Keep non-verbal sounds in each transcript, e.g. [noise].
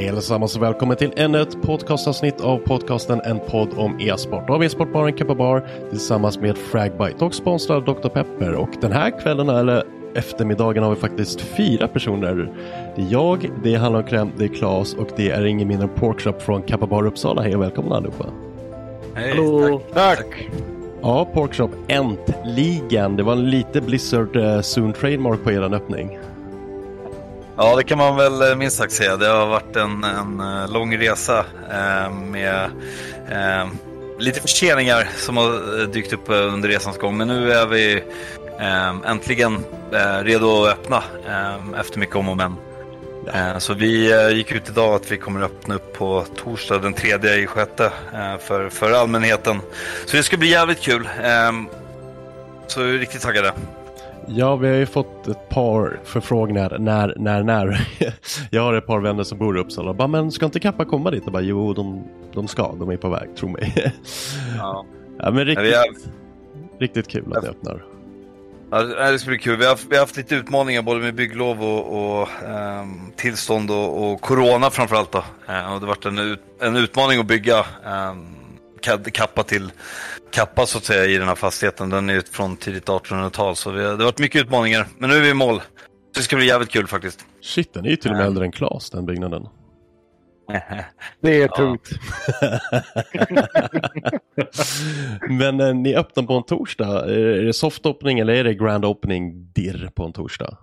Hej allesammans och välkommen till ännu ett podcastavsnitt av podcasten En podd om e-sport. Av e-sportbaren Kappa Bar tillsammans med Fragbite och sponsrad Dr. Pepper. Och den här kvällen, eller eftermiddagen, har vi faktiskt fyra personer. Det är jag, det är Hallon Kräm, det är Claes och det är ingen mindre Porkshop från Kappa Bar Uppsala. Hej och välkomna allihopa. Hej, Hallå. tack. tack. Ja, Porkshop, äntligen! Det var en lite Blizzard uh, Soon trademark på eran öppning. Ja, det kan man väl eh, minst sagt säga. Det har varit en, en eh, lång resa eh, med eh, lite förseningar som har eh, dykt upp under resans gång. Men nu är vi eh, äntligen eh, redo att öppna efter mycket om och men. Så vi gick ut idag att vi kommer att öppna upp på torsdag den 3 i sjätte för, för allmänheten. Så det ska bli jävligt kul. Så vi är riktigt taggade. Ja, vi har ju fått ett par förfrågningar när, när, när. [laughs] Jag har ett par vänner som bor i Uppsala. Bara, men ska inte Kappa komma dit? Och bara, jo, de, de ska. De är på väg, tro mig. [laughs] Ja, ja men riktigt, har... riktigt kul att ni öppnar. Ja, det ska bli kul. Vi har, vi har haft lite utmaningar både med bygglov och, och um, tillstånd och, och corona framförallt. Då. Uh, och det har varit en, ut, en utmaning att bygga um, kappa till kappa så att säga i den här fastigheten. Den är från tidigt 1800-tal så vi, det har varit mycket utmaningar. Men nu är vi i mål. Så det ska bli jävligt kul faktiskt. Shit, den är ju till och med äldre än Klas den byggnaden. [laughs] Det är tungt. [laughs] Men eh, ni öppnar på en torsdag. Är det soft opening eller är det grand opening dirr på en torsdag?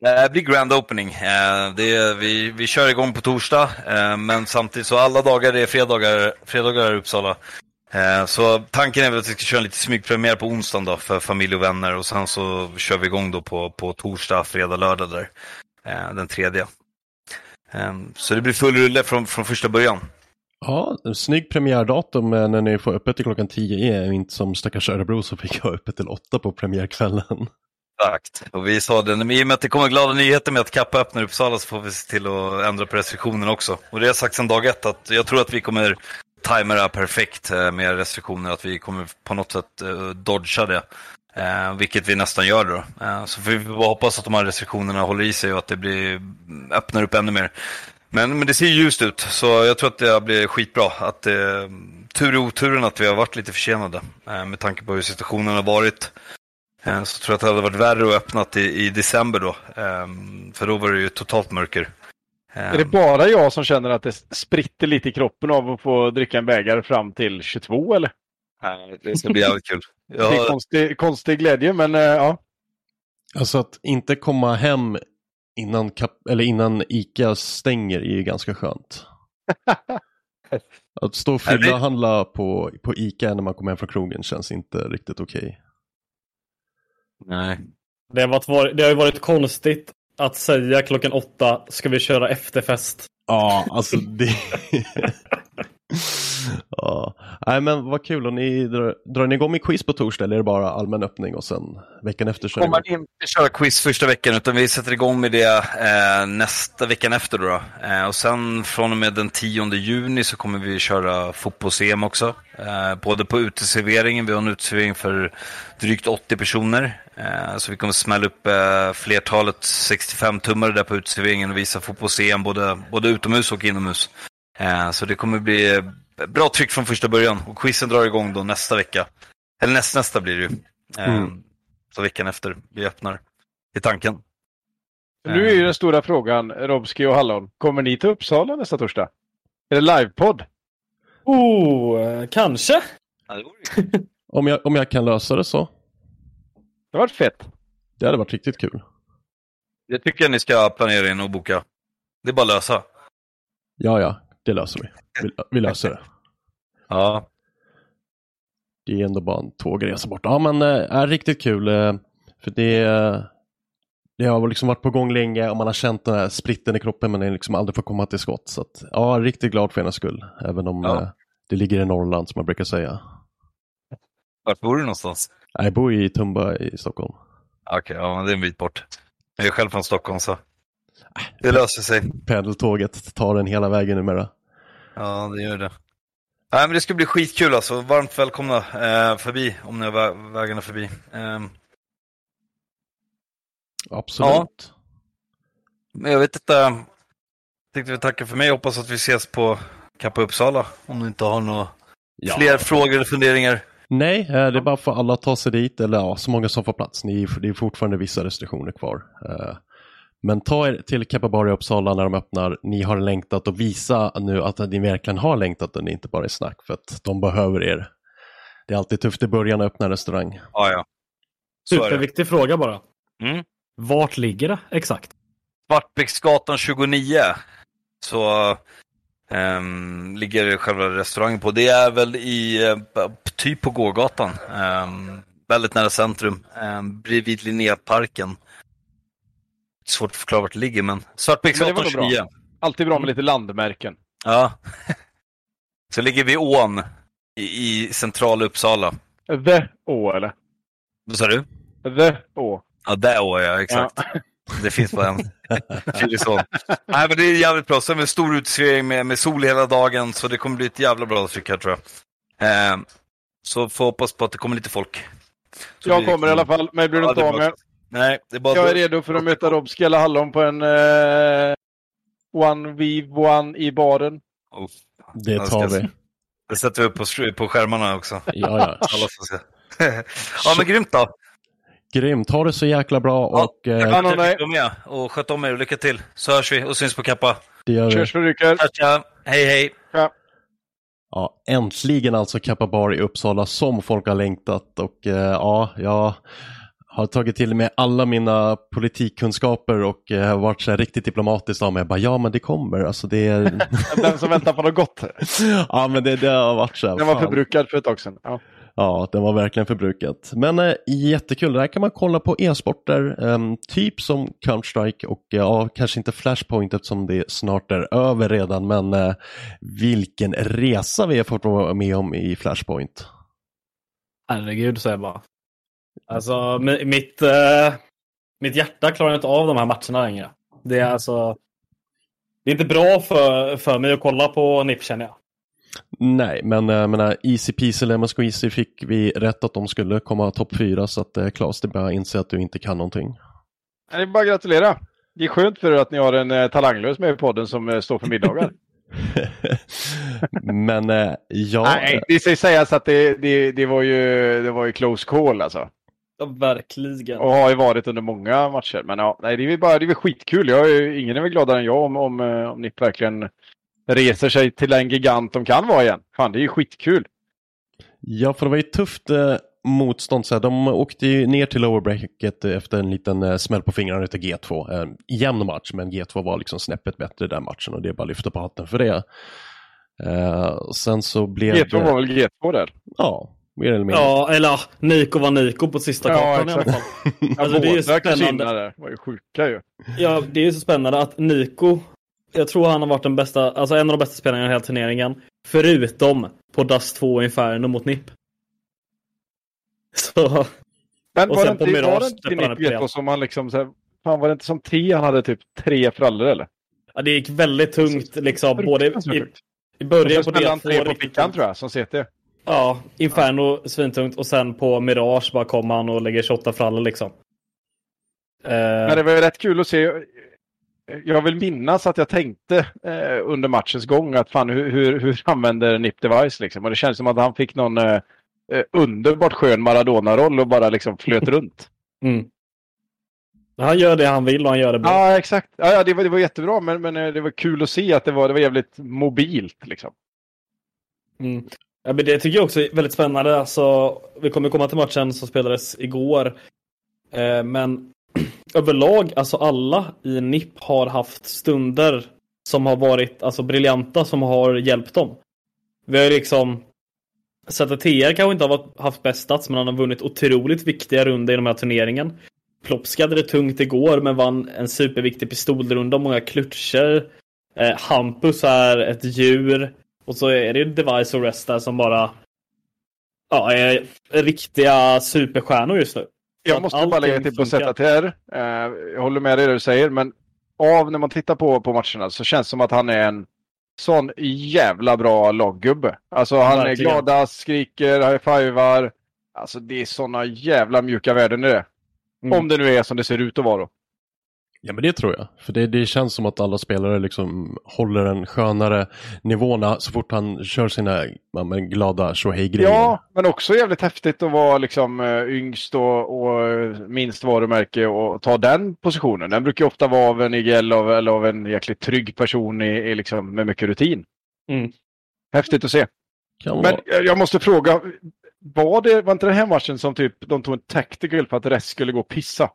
Det blir grand opening. Eh, det är, vi, vi kör igång på torsdag, eh, men samtidigt så alla dagar är fredagar, fredagar i Uppsala. Eh, så tanken är väl att vi ska köra lite smygpremiär på onsdagen då för familj och vänner och sen så kör vi igång då på, på torsdag, fredag, lördag där. Den tredje. Så det blir full rulle från, från första början. Ja, snygg premiärdatum när ni får öppet till klockan 10 är inte som stackars Örebro som fick ha öppet till 8 på premiärkvällen. Exakt, och vi sa det, i och med att det kommer glada nyheter med att Kappa öppnar Uppsala så får vi se till att ändra på restriktionerna också. Och det har sagt sedan dag ett att jag tror att vi kommer tajma det här perfekt eh, med restriktioner, att vi kommer på något sätt eh, dodga det. Eh, vilket vi nästan gör då. Eh, så får vi bara hoppas att de här restriktionerna håller i sig och att det blir, öppnar upp ännu mer. Men, men det ser ljust ut, så jag tror att det blir skitbra. Att, eh, tur i oturen att vi har varit lite försenade eh, med tanke på hur situationen har varit. Eh, så tror jag att det hade varit värre att öppna i, i december då. För då var det ju totalt mörker. Är det bara jag som känner att det spritter lite i kroppen av att få dricka en bägare fram till 22 eller? Nej, det ska bli jävligt kul. Jag... [laughs] Det är konstig, konstig glädje men uh, ja. Alltså att inte komma hem innan, kap eller innan ICA stänger är ju ganska skönt. [laughs] Att stå och fylla och handla på, på Ica när man kommer hem från krogen känns inte riktigt okej. Okay. Nej. Det har, varit, det har varit konstigt att säga klockan åtta ska vi köra efterfest. Ja, alltså det... [laughs] ja. Nej men vad kul, och ni, drar, drar ni igång med quiz på torsdag eller är det bara allmän öppning och sen veckan efter kör kommer inte köra quiz första veckan utan vi sätter igång med det eh, nästa veckan efter då. Eh, och sen från och med den 10 juni så kommer vi köra fotbolls-EM också. Eh, både på uteserveringen, vi har en uteservering för drygt 80 personer. Eh, så vi kommer smälla upp eh, flertalet 65-tummare där på uteserveringen och visa fotbolls-EM både, både utomhus och inomhus. Eh, så det kommer bli bra tryck från första början och quizen drar igång då nästa vecka. Eller näst, nästa blir det ju. Mm. Så veckan efter vi öppnar i tanken. Nu är ju den stora frågan, Robski och Hallon. Kommer ni till Uppsala nästa torsdag? Är det livepodd? Oh, kanske. [laughs] om, jag, om jag kan lösa det så. Det har varit fett. Det hade varit riktigt kul. Det tycker jag ni ska planera in och boka. Det är bara att lösa. Ja, ja, det löser vi. Vi, vi löser det. [laughs] Ja. Det är ändå bara en tågresa bort. Ja, men äh, är riktigt kul. Äh, för det, det har liksom varit på gång länge och man har känt den här splitten i kroppen men det liksom aldrig får komma till skott. Så att, ja, riktigt glad för ena skull. Även om ja. äh, det ligger i Norrland som man brukar säga. Var bor du någonstans? Jag bor i Tumba i Stockholm. Okej, okay, ja, men det är en bit bort. Jag är själv från Stockholm så det löser sig. Pendeltåget tar den hela vägen numera. Ja, det gör det. Nej, men det ska bli skitkul alltså. Varmt välkomna eh, förbi om ni har vä vägarna förbi. Eh. Absolut. Ja. Men jag vet inte. Tänkte vi tacka för mig. Hoppas att vi ses på Kappa Uppsala. Om du inte har några ja. fler frågor eller funderingar. Nej, eh, det är bara för alla att ta sig dit, eller ja, så många som får plats. Ni, det är fortfarande vissa restriktioner kvar. Men ta er till Kappabar i Uppsala när de öppnar. Ni har längtat och visa nu att ni verkligen har längtat och ni inte bara är snack för att de behöver er. Det är alltid tufft i början att öppna en restaurang. Ja, ja. Superviktig fråga bara. Mm. Vart ligger det exakt? Svartbäcksgatan 29. Så um, ligger själva restaurangen på. Det är väl i uh, typ på gågatan. Um, väldigt nära centrum. Um, bredvid Linnéparken svårt att förklara vart det ligger, men Svartbäcksgatan 29. Alltid bra med lite landmärken. Ja. [laughs] Så ligger vi ån i, i centrala Uppsala. The Å, eller? Vad sa du? The Å. Ja, The Å, ja, exakt. Ja. [laughs] Det finns på en. [laughs] Nej, men det är jävligt bra. Sen med stor uteservering med, med sol hela dagen, så det kommer bli ett jävla bra tryck här tror jag. Eh, så får hoppas på att det kommer lite folk. Så jag kommer i alla fall, mig blir du inte av med. Nej, det är bara jag är redo för att möta Robski eller Hallon på en eh, One v One i baren. Oh, det tar vi. Det sätter vi upp på, på skärmarna också. Ja, ja. Alla får se. [laughs] ja, men grymt då. Grymt, ha det så jäkla bra ja, och... Eh, kan med och sköt om er och lycka till. Så hörs vi och syns på Kappa. Det gör vi. Körs. Hej hej. Ja. ja, äntligen alltså Kappa Bar i Uppsala som folk har längtat och eh, ja, jag har tagit till mig alla mina politikkunskaper och eh, varit så riktigt diplomatisk av mig. Jag bara, ja men det kommer. Alltså, det är... [laughs] Den som väntar på något gott. [laughs] ja men det, det har varit så. Den var fan. förbrukad för ett tag sedan. Ja. Ja, den var verkligen förbrukat. Men eh, jättekul, där kan man kolla på e-sporter, eh, typ som Counter-Strike och ja, kanske inte Flashpoint eftersom det snart är över redan, men eh, vilken resa vi har fått vara med om i Flashpoint. Herregud, säger jag bara. Alltså mitt, äh, mitt hjärta klarar inte av de här matcherna längre. Det är alltså... Det är inte bra för, för mig att kolla på NIP känner jag. Nej, men jag äh, menar, Easy Peasy Lemon Squeezy fick vi rätt att de skulle komma topp fyra så att äh, Claes, det är bara att inse att du inte kan någonting. Det är bara att gratulera. Det är skönt för er att ni har en äh, talanglös med i podden som äh, står för middagar. [laughs] men äh, ja... Nej, det ska sägas att det, det, det, var ju, det var ju close call alltså. Ja, verkligen. Och har ju varit under många matcher. Men ja, nej, det är väl bara det är väl skitkul. Jag är, ingen är väl gladare än jag om, om, eh, om NIP verkligen reser sig till en gigant de kan vara igen. Fan, det är ju skitkul. Ja, för det var ju tufft eh, motstånd. Så här. De åkte ju ner till lower bracket efter en liten eh, smäll på fingrarna utav G2. En jämn match, men G2 var liksom snäppet bättre den matchen och det är bara att lyfta på hatten för det. Eh, sen så blev G2 det... var väl G2 där? Ja, mer eller mindre. Ja, eller ja, Nico var Nico på sista Ja, kartan i alla exakt. fall. [laughs] Ja, Alltså, det är ju spännande. var ju sjuka ju. Ja, det är ju så spännande att Nico, jag tror han har varit den bästa, alltså en av de bästa spelarna i hela turneringen. Förutom på Dust 2 Inferno mot NIP. Så, Men Och var det sen på inte, var det inte Nick G2 som han liksom så här, Fan var det inte som T han hade typ tre frallor eller? ja, det gick väldigt tungt liksom. Både i, i början på spelade han D2. tre på fickan tror jag, som CT. Ja, Inferno svintungt och sen på Mirage bara kom han och lägger 28 frallor liksom. Eh, Men det var ju rätt kul att se. Jag vill minnas att jag tänkte eh, under matchens gång att fan hur, hur, hur använder NIP Device liksom. Och det känns som att han fick någon eh, underbart skön Maradona-roll och bara liksom flöt [laughs] runt. mm. Han gör det han vill och han gör det bra. Ja, exakt. Ja, ja, det, var, det var jättebra, men, men det var kul att se att det var, det var jävligt mobilt liksom. Mm. Ja, men det tycker jag också är väldigt spännande. Alltså, vi kommer komma till matchen som spelades igår. Eh, men [clears throat] överlag, alltså alla i NIP har haft stunder som har varit alltså, briljanta som har hjälpt dem. Vi har ju liksom TR kanske inte har varit, haft bäst stats, men han har vunnit otroligt viktiga runder i den här turneringen. Plopsk hade det tungt igår, men vann en superviktig pistolrunda och många klutcher. Eh, Hampus är ett djur. Och så är det ju Device och Rest där som bara ja, är riktiga superstjärnor just nu. Jag måste bara lägga till på. ZTR. Eh, jag håller med dig det du säger, men av när man tittar på, på matcherna så känns det som att han är en sån jävla bra laggubbe. Alltså han Verkligen. är glada, skriker, high-fivar. Alltså det är såna jävla mjuka värden i det. Mm. Om det nu är som det ser ut att vara. då. Ja men det tror jag. För det, det känns som att alla spelare liksom håller en skönare nivåna så fort han kör sina ja, men, glada tjohej-grejer. Ja, men också jävligt häftigt att vara liksom eh, yngst och, och eh, minst varumärke och ta den positionen. Den brukar ju ofta vara av en IGL av, eller av en jäkligt trygg person i, i liksom, med mycket rutin. Mm. Häftigt att se. Kan Men vara. jag måste fråga, var det var inte den här matchen som typ de tog en tactical för att Rest skulle gå och pissa?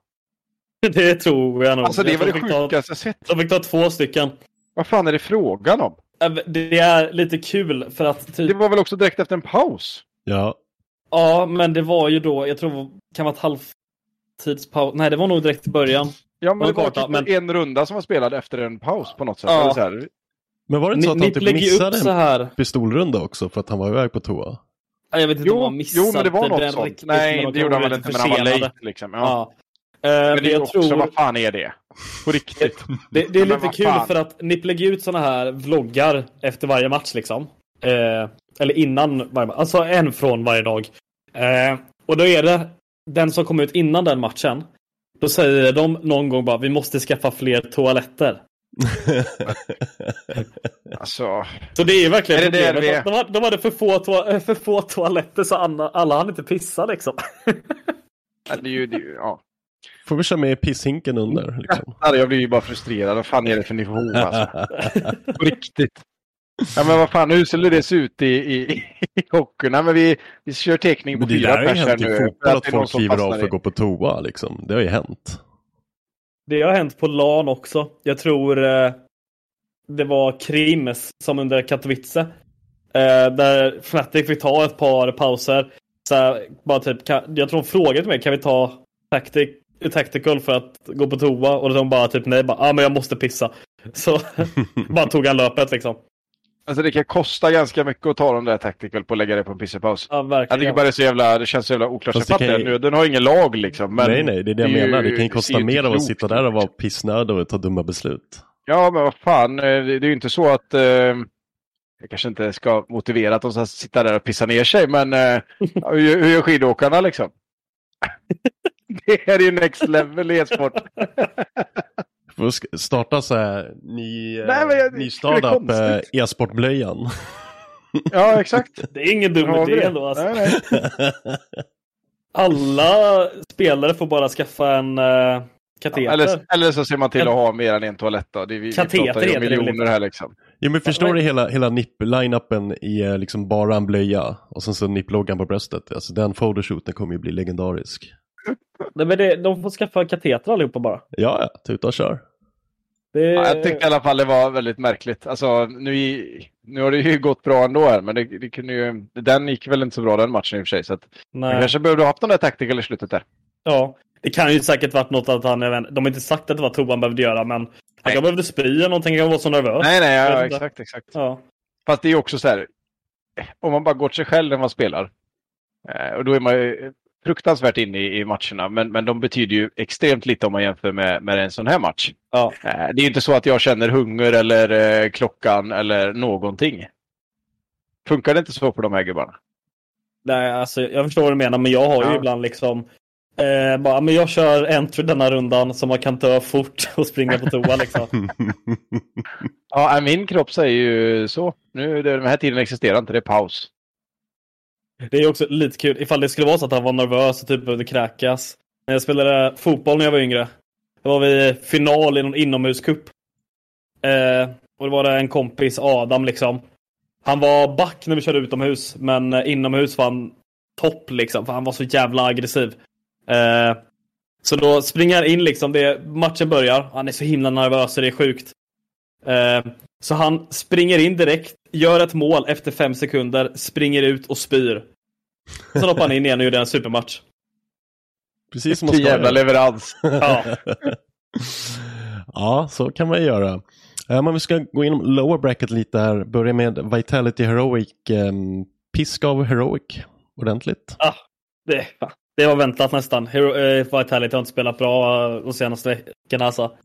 [laughs] Det tror jag nog. Alltså det Jag var det tror de fick ta- sjukaste jag sett. De fick ta två stycken. Vad fan är det frågan om? Äh, Det är lite kul för att typ, Det var väl också direkt efter en paus? Ja. ja, men det var ju då, jag tror det kan vara ett halvtidspaus. Nej, det var nog direkt i början. Ja, men det var klart, typ men- en runda som var spelad efter en paus på något sätt. Ja. Så här. Men var det inte så att Ni, han typ missade så en här. pistolrunda också för att han var iväg på toa? Ja, Jag vet inte Jo, om han missade jo, men det var något sånt. Nej, de det gjorde han väl inte, men han var late liksom. Ja. Ja. Eh, Men det är jag också, tror... vad fan är det? På riktigt. Det, det är Men lite kul fan. för att ni lägger ut såna här vloggar efter varje match liksom. Eh, eller innan varje match. Alltså en från varje dag. Eh, och då är det den som kom ut innan den matchen. Då säger de någon gång bara vi måste skaffa fler toaletter. [laughs] Alltså, Så det är verkligen Är det problemet. är? att De, de hade för få, toa, eh, för få toaletter så alla, alla hann inte pissa liksom. det är ju, det är ju, ja. Får vi köra med pisshinken under? Liksom. Alltså, Jag blir ju bara frustrerad. Vad fan är det för nivå [laughs] alltså? På riktigt. Ja men vad fan, hur skulle det se ut i, i, i hockeyn? Nej, men vi, vi kör teckning på Men det fyra där har ju pers här hänt i nu. fotboll att det folk kliver av för att gå på toa liksom. Det har ju hänt. Det har hänt på LAN också. Jag tror eh, det var Krimes som under Katowice. Eh, där Fnatic fick ta ett par pauser. Så här, bara typ, kan, jag tror de frågade mig, kan vi ta tactic, tactical för att gå på toa? Och de bara typ nej, bara, ah, men jag måste pissa. Så [laughs] bara tog han löpet liksom. Alltså det kan kosta ganska mycket att ta de där tactical på att lägga det på en pissepaus. Ja, Jag tycker verkligen. bara det, är så jävla, det känns så jävla oklart. Fast Jag fattar ju- nöden har ingen lag liksom. Men nej, nej, det är det jag menar. Det kan ju kosta mer av att sitta där och vara pissnödig och ta dumma beslut. Ja, men vad fan. eh, Det det är ju inte så att... Eh, jag kanske inte ska motivera att de ska sitta där och pissa ner sig, men eh, [laughs] hur, hur gör skidåkarna liksom? [laughs] [laughs] det här är ju next level i e-sport. [laughs] Får starta så här ny, eh, Nej, men jag- ny startup, eh, e-sportblöjan. ja, exakt. Det är ingen dum vi idé ändå. Alltså. Nej, nej. [laughs] Alla spelare får bara skaffa en uh, kateter. Eller, eller så ser man till att ha mer än en toalett. Då. Det vi, vi Kateter pratar ju om miljoner här liksom. Ja men förstår du hela, hela NIP-line-upen i liksom bara en blöja och sen så NIP-loggan på bröstet. Alltså den photoshooten kommer ju bli legendarisk. Nej, men det, de får skaffa kateter allihopa bara. Ja, ja, tuta och kör. Det, Ja, jag tyckte i alla fall det var väldigt märkligt. Alltså, nu, nu har det ju gått bra ändå här, men det, det kunde ju, den gick väl inte så bra den matchen i och för sig. Så att man Nej. kanske behövde ha haft den där taktiken i slutet där. Ja, det kan ju säkert varit något att han, de har inte sagt att det var Tobbe han behövde göra, men han kanske behövde spy eller någonting, han var så nervös. Nej, nej, ja, exakt, exakt. Ja. Fast det är ju också så här, om man bara går till sig själv när man spelar, eh, och då är man ju fruktansvärt inne i, i matcherna, men, men de betyder ju extremt lite om man jämför med, med en sån här match. Ja. Eh, Det är ju inte så att jag känner hunger eller eh, klockan eller någonting. Funkar det inte så för de här gubbarna? Nej, alltså, jag förstår vad du menar, men jag har ju Ja. ibland liksom eh, bara, men jag kör entry denna rundan så man kan dö fort [laughs] och springa på toa liksom. [laughs] Ja, min kropp säger ju så. Nu, det- den här tiden existerar inte, det är paus. Det är också lite kul ifall det skulle vara så att han var nervös och typ behövde kräkas. När jag spelade fotboll när jag var yngre. Då var vi i final i någon inomhuscup. Eh, och då var det en kompis, Adam liksom. Han var back när vi körde utomhus, men eh, inomhus var han topp liksom, för han var så jävla aggressiv. Eh, så då springer han in liksom, det, matchen börjar, han är så himla nervös så det är sjukt. Eh, så han springer in direkt, gör ett mål efter fem sekunder, springer ut och spyr. Sen hoppar han in igen och gjorde en supermatch. Precis som man ska jävla göra. leverans. Ja. Ja, så kan man göra. Eh, Men vi ska gå igenom lower bracket lite här. Börja med Vitality Heroic. Um, pisk av Heroic. Ordentligt. Ah, det, det var väntat nästan. Hero, eh, Vitality har inte spelat bra de senaste veckorna alltså.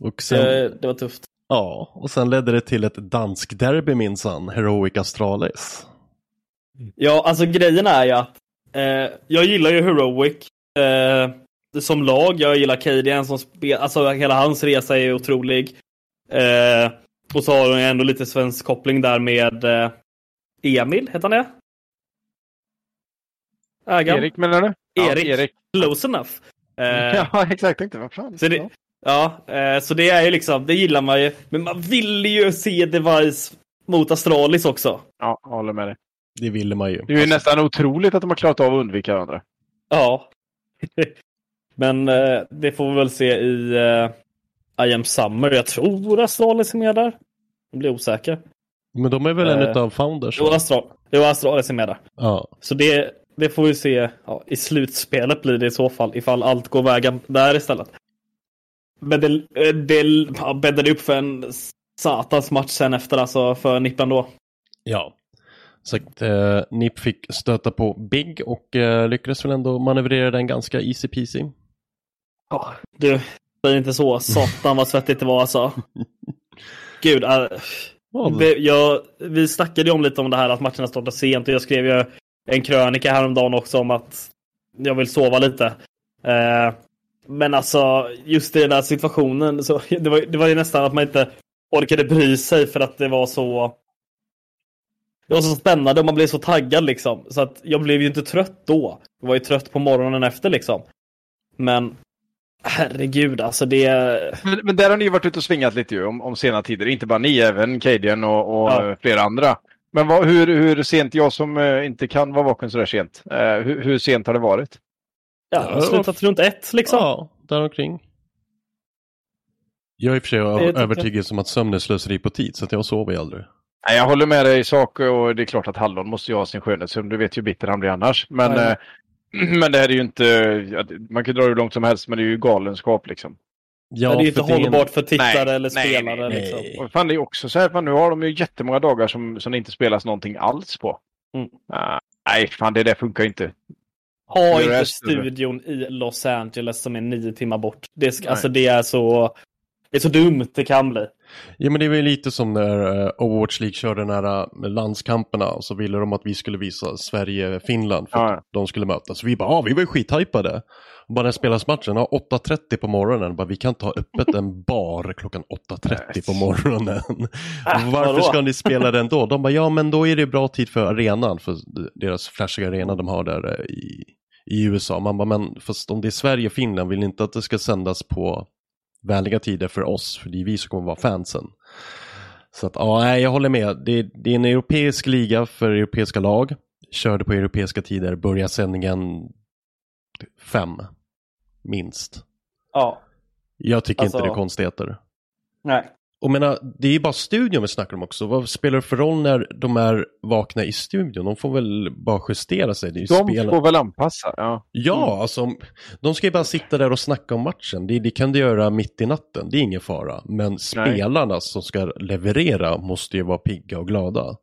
Och sen, Det, det var tufft. ja, och sen ledde det till ett dansk derby minsann. Heroic Astralis. Ja, alltså grejen är ju att eh, jag gillar ju Heroic eh, som lag. Jag gillar Cadian som spel, alltså hela hans resa är otrolig. Eh, och så har hon ju ändå lite svensk koppling där med eh, Emil, heter han det? Ägaren? Erik menar du? Erik. Ja, Erik. Close enough. Eh, [laughs] Ja, exakt. Tänkte, vad fan. Så det, ja, eh, så det är ju liksom, det gillar man ju. Men man vill ju se Device mot Astralis också. Ja, jag håller med dig. Det ville man ju. Det är ju nästan otroligt att de har klarat av att undvika varandra. Ja. [laughs] Men eh, det får vi väl se i eh, I am Summer. Jag tror Astralis är med där. Jag blir osäker. Men de är väl en Eh, utav founders? Jo, Astral, jo Astralis är med där. Ja. Så det, det får vi se. Ja, I slutspelet blir det i så fall. Ifall allt går vägen där istället. Det, eh, ja, bäddade upp för en satans match sen efter alltså för Nippen då. Ja. Så att, eh, NIP fick stöta på Big och eh, lyckades väl ändå manövrera den ganska easy peasy. Ja, du, säg inte så. Satan vad svettigt det var alltså. [laughs] Gud, äh, det, jag, vi snackade ju om lite om det här att matcherna startar sent och jag skrev ju en krönika häromdagen också om att jag vill sova lite. Eh, men alltså, just i den här situationen, så, [laughs] det, var, det var ju nästan att man inte orkade bry sig för att det var så det var så spännande och man blev så taggad liksom. Så att jag blev ju inte trött då. Jag var ju trött på morgonen efter liksom. Men herregud, alltså det... Men, men där har ni varit ute och svingat lite ju om, om sena tider. Inte bara ni, även Cadian och, och Ja. flera andra. Men vad, hur, hur sent, jag som eh, inte kan vara vaken så där sent, eh, hur, hur sent har det varit? Ja, har slutat runt ett liksom. Ja, däromkring. Jag är i och för sig jag. övertygad om att sömn är slöseri på tid, så att jag sover ju aldrig. Nej, jag håller med dig i sak och det är klart att Hallon måste ju ha sin skönhetssömn. Du vet ju hur bitter han blir annars. Men, Nej. eh, [clears throat] men det här är ju inte... Man kan dra det hur långt som helst, men det är ju galenskap liksom. Ja, det är ju inte hållbart för tittare Nej, eller nej, spelare. nej. Liksom. Och fan, det är också så här, fan, nu har de ju jättemånga dagar som, som det inte spelas någonting alls på. Mm. Ah, nej, fan det där funkar inte. Ha inte studion i Los Angeles som är nio timmar bort. Det, ska, alltså, det är så... Det är så dumt det kan bli. Ja men det var ju lite som när uh, Overwatch League körde den här uh, landskamperna och så ville de att vi skulle visa Sverige-Finland för Ja. att de skulle mötas. Vi bara, ja vi var ju skithypade. Och bara när spelas matchen, ja, 8.30 på morgonen, bara, vi kan ta öppet en [laughs] bar klockan 8.30 på morgonen. Äh, [laughs] Varför ska ni spela den då? De bara, ja men då är det bra tid för arenan, för deras flashiga arena de har där eh, i, i USA. Man bara, men fast om det är Sverige och Finland, vill ni inte att det ska sändas på vänliga tider för oss, för det är vi som kommer vara fansen. Så att ja, jag håller med. Det, det är en europeisk liga för europeiska lag. Körde på europeiska tider, börjar sändningen fem, minst. Ja. Jag tycker Alltså- inte det är konstigheter. Nej. Och menar, det är ju bara studion vi snackar om också. Vad spelar det för roll när de är vakna i studion? De får väl bara justera sig. De spelen- får väl anpassa. Ja. Ja, alltså de ska ju bara sitta där och snacka om matchen. Det, det kan du göra mitt i natten, det är ingen fara. Men spelarna som ska leverera måste ju vara pigga och glada.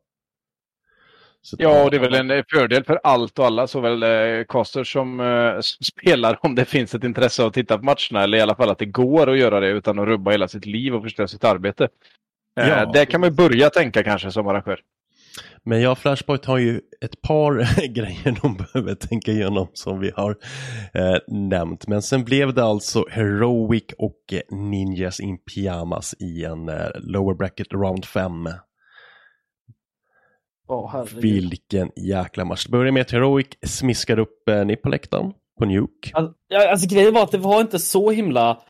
Så, Ja, och det är väl en fördel för allt och alla, såväl eh, casters som eh, s- spelar om det finns ett intresse av att titta på matcherna. Eller i alla fall att det går att göra det utan att rubba hela sitt liv och förstöra sitt arbete. Eh, Ja. Där kan man börja tänka kanske som arrangör. Men ja, Flashpoint har ju ett par [laughs] grejer de behöver tänka igenom som vi har eh, nämnt. Men sen blev det alltså Heroic och eh, Ninjas in Pyjamas i en eh, lower bracket round 5. Herregud. Vilken jäkla match. Det börjar med att Heroic smiskar upp eh, Nipp på läktaren på Nuke. Alltså, alltså grejen var att det var inte så himla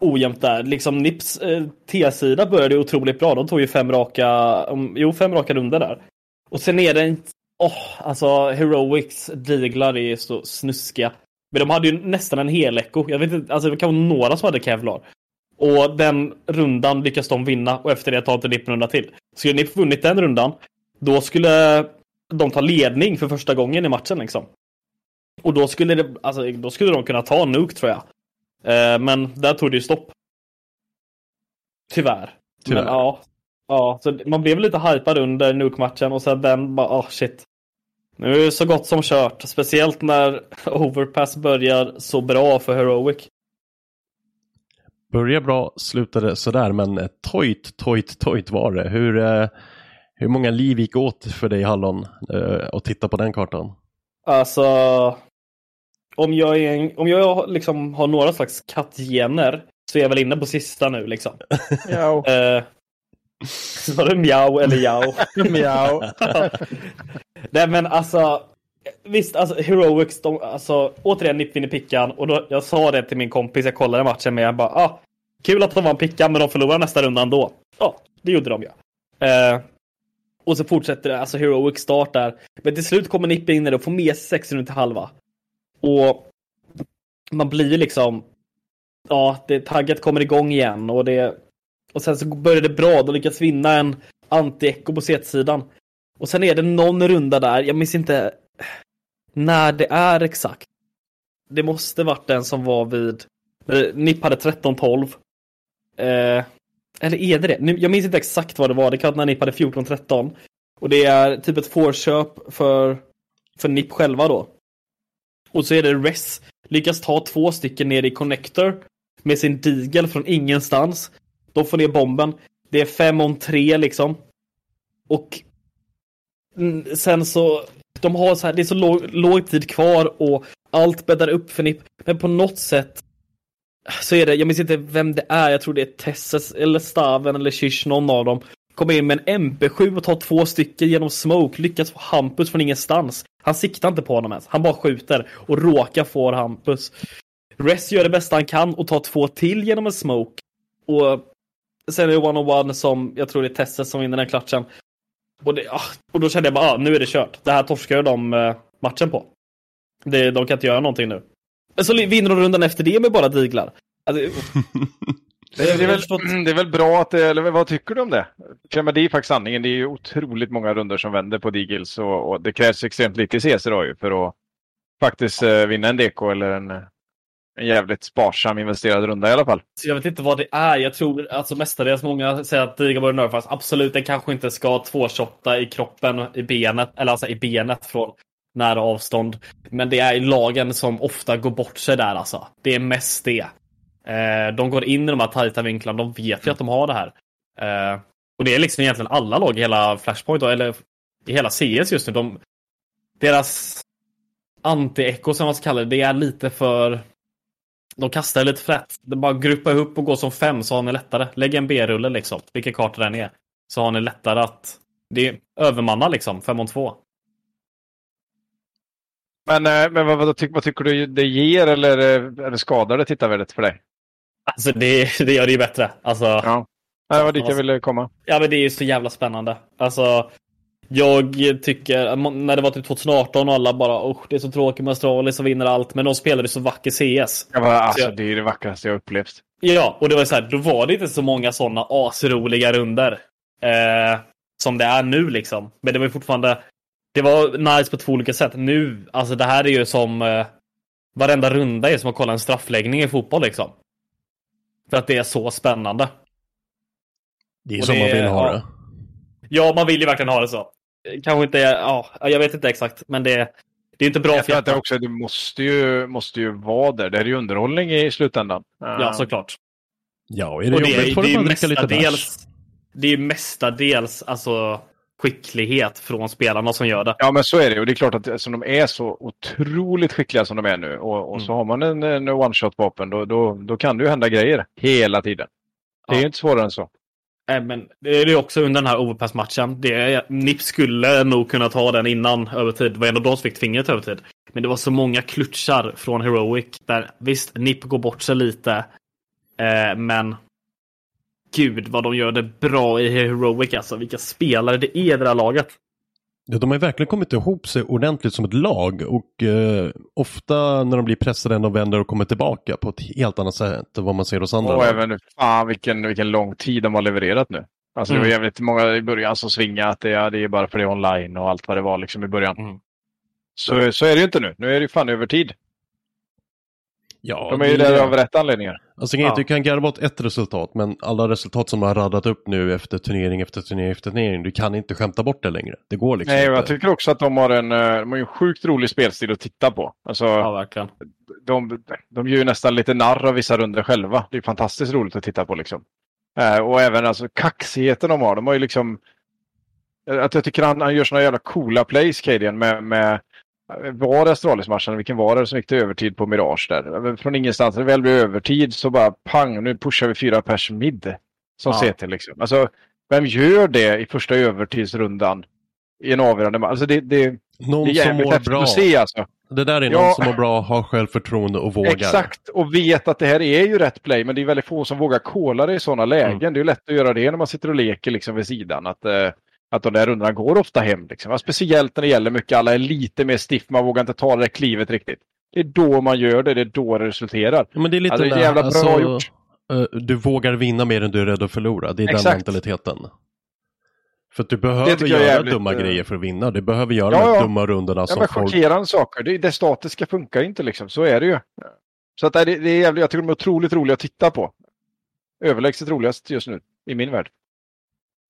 ojämnt där. Liksom Nips eh, T-sida började otroligt bra. De tog ju fem raka, um, jo fem raka runder där. Och sen är det en, åh, alltså Heroics diglar är så snuskiga. Men de hade ju nästan en hel echo. Jag vet inte, alltså det kan vara några som hade Kevlar. Och den rundan lyckas de vinna och efter det tar inte Nipp en runda till. Skulle Nipp vunnit den rundan, då skulle de ta ledning för första gången i matchen liksom. Och då skulle, det, alltså, då skulle de kunna ta Nuke tror jag. Eh, men där tog det ju stopp. Tyvärr. Tyvärr. Men, ja, ja, så man blev lite hypad under Nuke-matchen och sen den bara, oh shit. Nu är det så gott som kört. Speciellt när [laughs] Overpass börjar så bra för Heroic. Börjar bra, slutade sådär, men tojt, tojt, tojt var det. Hur, eh, hur många liv gick åt för dig Hallon eh, att titta på den kartan? Alltså, om jag, är en, om jag liksom har några slags kattgener så är jag väl inne på sista nu liksom. [laughs] Ja. Eh, så var det mjau eller jau? [laughs] Mjau. [laughs] Nej men alltså, visst alltså Heroics, de, alltså återigen Nipp vinner pickan och då, jag sa det till min kompis jag kollade matchen med, jag bara ah, kul att de vann pickan men de förlorar nästa runda ändå. Ja, det gjorde de ju. Eh, och så fortsätter det, alltså Heroic start där. Men till slut kommer Nippe in i det och får med sig sex runt till halva. Och man blir ju liksom, ja, det, tagget kommer igång igen och det och sen så börjar det bra, de lyckas vinna en anti-echo på C-sidan. Och sen är det någon runda där, jag minns inte när det är exakt. Det måste varit den som var vid, NIP Nipp hade 13-12. Eh, eller är det det? Nu- Jag minns inte exakt vad det var, det kan vara när NIP hade 14-13. Och det är typ ett förköp för, för NIP själva då. Och så är det Res, lyckas ta två stycken ner i connector med sin digel från ingenstans. De får ner bomben. Det är fem om tre liksom. Och sen så, de har så här, det är så låg, låg tid kvar och allt bäddar upp för NIP. Men på något sätt så är det, jag minns inte vem det är, jag tror det är Tesses eller Staven eller Shish, någon av dem. Kommer in med en MP7 och tar två stycken genom smoke, lyckas få Hampus från ingenstans. Han siktar inte på honom ens, han bara skjuter och råkar få Hampus. Res gör det bästa han kan och tar två till genom en smoke. Och sen är det one-on-one som, jag tror det är Tesses som vinner den klatschen. Och, det, ah, och då kände jag bara, ah, nu är det kört. Det här torskar de eh, matchen på. Det, de kan inte göra någonting nu. Så vinner de rundan efter det med bara diglar. Alltså, Det [laughs] är, det, är väl, det är väl bra att det, eller vad tycker du om det? Det är ju faktiskt sanningen. Det är ju otroligt många runder som vänder på Deagles och, och det krävs extremt lite i CS idag ju för att faktiskt eh, vinna en DK eller en, en jävligt sparsam investerad runda i alla fall. Så jag vet inte vad det är. Jag tror alltså mestadels många säger att Diga borde nerfas. Absolut, den kanske inte ska tvåshotta i kroppen, i benet, eller alltså i benet från nära avstånd. Men det är lagen som ofta går bort sig där alltså. Det är mest det. Eh, de går in i de här tajta vinklarna. De vet ju att de har det här. Eh, och det är liksom egentligen alla lag i hela Flashpoint, eller i hela CS just nu. De, deras anti-echo som man ska kalla det, det är lite för de kastar lite frätt. Det är bara gruppa ihop och gå som fem så har ni lättare. Lägg en B-rulle liksom, vilken karta den är. Så har ni lättare att... Det är övermanna liksom, fem om två. Men, eh, men vad, vad, tyck, vad tycker du det ger eller, eh, eller skadar det tittarvärdet för dig? Alltså det, det gör det ju bättre. Alltså, Ja. Det var dit jag ville komma. ja men det är ju så jävla spännande. Alltså, Jag tycker, när det var typ 2018 och alla bara oh, det är så tråkigt med Astralis som vinner allt, men de spelade så vacker CS. Ja, men, alltså, jag- det är det vackraste jag upplevt. Ja, och det var så här, då var det inte så många sådana asroliga runder eh, som det är nu liksom. Men det var ju fortfarande, det var nice på två olika sätt. Nu, alltså det här är ju som eh, varenda runda är som att kolla en straffläggning i fotboll liksom. För att det är så spännande. Det är Och som det- man vill ha ja. det. Ja, man vill ju verkligen ha det så. Kanske inte, ja, jag vet inte exakt, men det, det är inte bra Jag för tror att det hjärtat. också, det måste ju, måste ju vara där. Det är ju underhållning i slutändan. Ja, såklart. Ja, och är det Och det, jobbigt är- får det lite bärs. mestadels, det är ju mestadels alltså skicklighet från spelarna som gör det. Ja, men så är det. Och det är klart att eftersom de är så otroligt skickliga som de är nu och, och Mm. så har man en, en one-shot-vapen, då, då, då kan det ju hända grejer hela tiden. Det är Ja. ju inte svårare än så. Nej, men det är också under den här overpass-matchen. Nip skulle nog kunna ta den innan övertid. Det var ändå de som fick tvingret övertid. Men det var så många klutchar från Heroic. Där, visst, Nip går bort sig lite. Eh, men gud vad de gör det bra i Heroic alltså. Vilka spelare det är i det här laget. Ja, de har ju verkligen kommit ihop sig ordentligt som ett lag och eh, ofta när de blir pressade de vänder och kommer tillbaka på ett helt annat sätt än vad man ser hos andra Och även, fan vilken, vilken lång tid de har levererat nu. Alltså det var Mm. jävligt många i början som svingade att det, ja, det är bara för det är online och allt vad det var liksom i början. Mm. Så, så är det ju inte nu. Nu är det ju fan över tid. Ja, De är ju det- där av rätt anledningar. Alltså Ja. du kan garva åt ett resultat men alla resultat som har radat upp nu efter turnering efter turnering efter turnering, du kan inte skämta bort det längre. Det går liksom Nej, och jag inte. tycker också att de har en, eh, de har en sjukt rolig spelstil att titta på. Alltså, Ja, verkligen. de, de gör ju nästan lite narr av vissa runder själva. Det är fantastiskt roligt att titta på liksom. Eh, och även alltså kaxigheten de har. De har ju liksom... Att jag tycker han, han gör såna jävla coola plays, Cadian, med, med var Astralis-matchen? Vilken var det som gick till övertid på Mirage där? Från ingenstans, när det väl blir övertid så bara pang, nu pushar vi fyra pers mid. Som Ja. CT liksom. Alltså, vem gör det i första övertidsrundan? I en avgörande match? Alltså det, det, Någon det är som mår bra. att se alltså. Det där är Ja. någon som mår bra, har självförtroende och vågar. Exakt, och vet att det här är ju rätt play, men det är väldigt få som vågar kolla det i sådana lägen. Mm. Det är lätt att göra det när man sitter och leker liksom vid sidan. Att, eh, att de där rundorna går ofta hem. Liksom. Speciellt när det gäller mycket, alla är lite mer stiff, man vågar inte ta det där klivet riktigt. Det är då man gör det, det är då det resulterar. Ja, men det är lite Ja, det är den där, jävla bra alltså, gjort. eh, Du vågar vinna mer än du är rädd att förlora. Det är den Exakt. mentaliteten. För att du behöver göra jävligt, dumma eh, grejer för att vinna. Du behöver göra Ja, de här ja. dumma rundorna Ja, som men folk... chockerande saker, det, det statiska funkar inte liksom, så är det ju. Så att det, det är jävligt, jag tycker de är otroligt roliga att titta på. Överlägset roligast just nu, i min värld.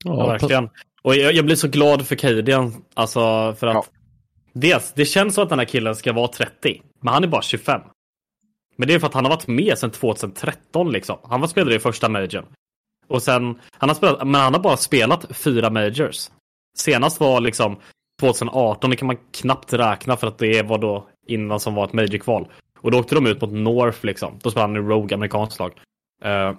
Ja, Ja, verkligen. Och jag, jag blir så glad för Cadian. Alltså för att Ja. dels, det känns som att den här killen ska vara 30. Men han är bara 25. Men det är för att han har varit med sedan 2013 liksom. Han var spelare i första majorn. Och sen, han har spelat, men han har bara spelat fyra majors. Senast var liksom 2018, det kan man knappt räkna för att det var då innan som var ett major-kval. Och då åkte de ut mot North liksom. Då spelade han i Rogue, amerikanskt lag. Eh,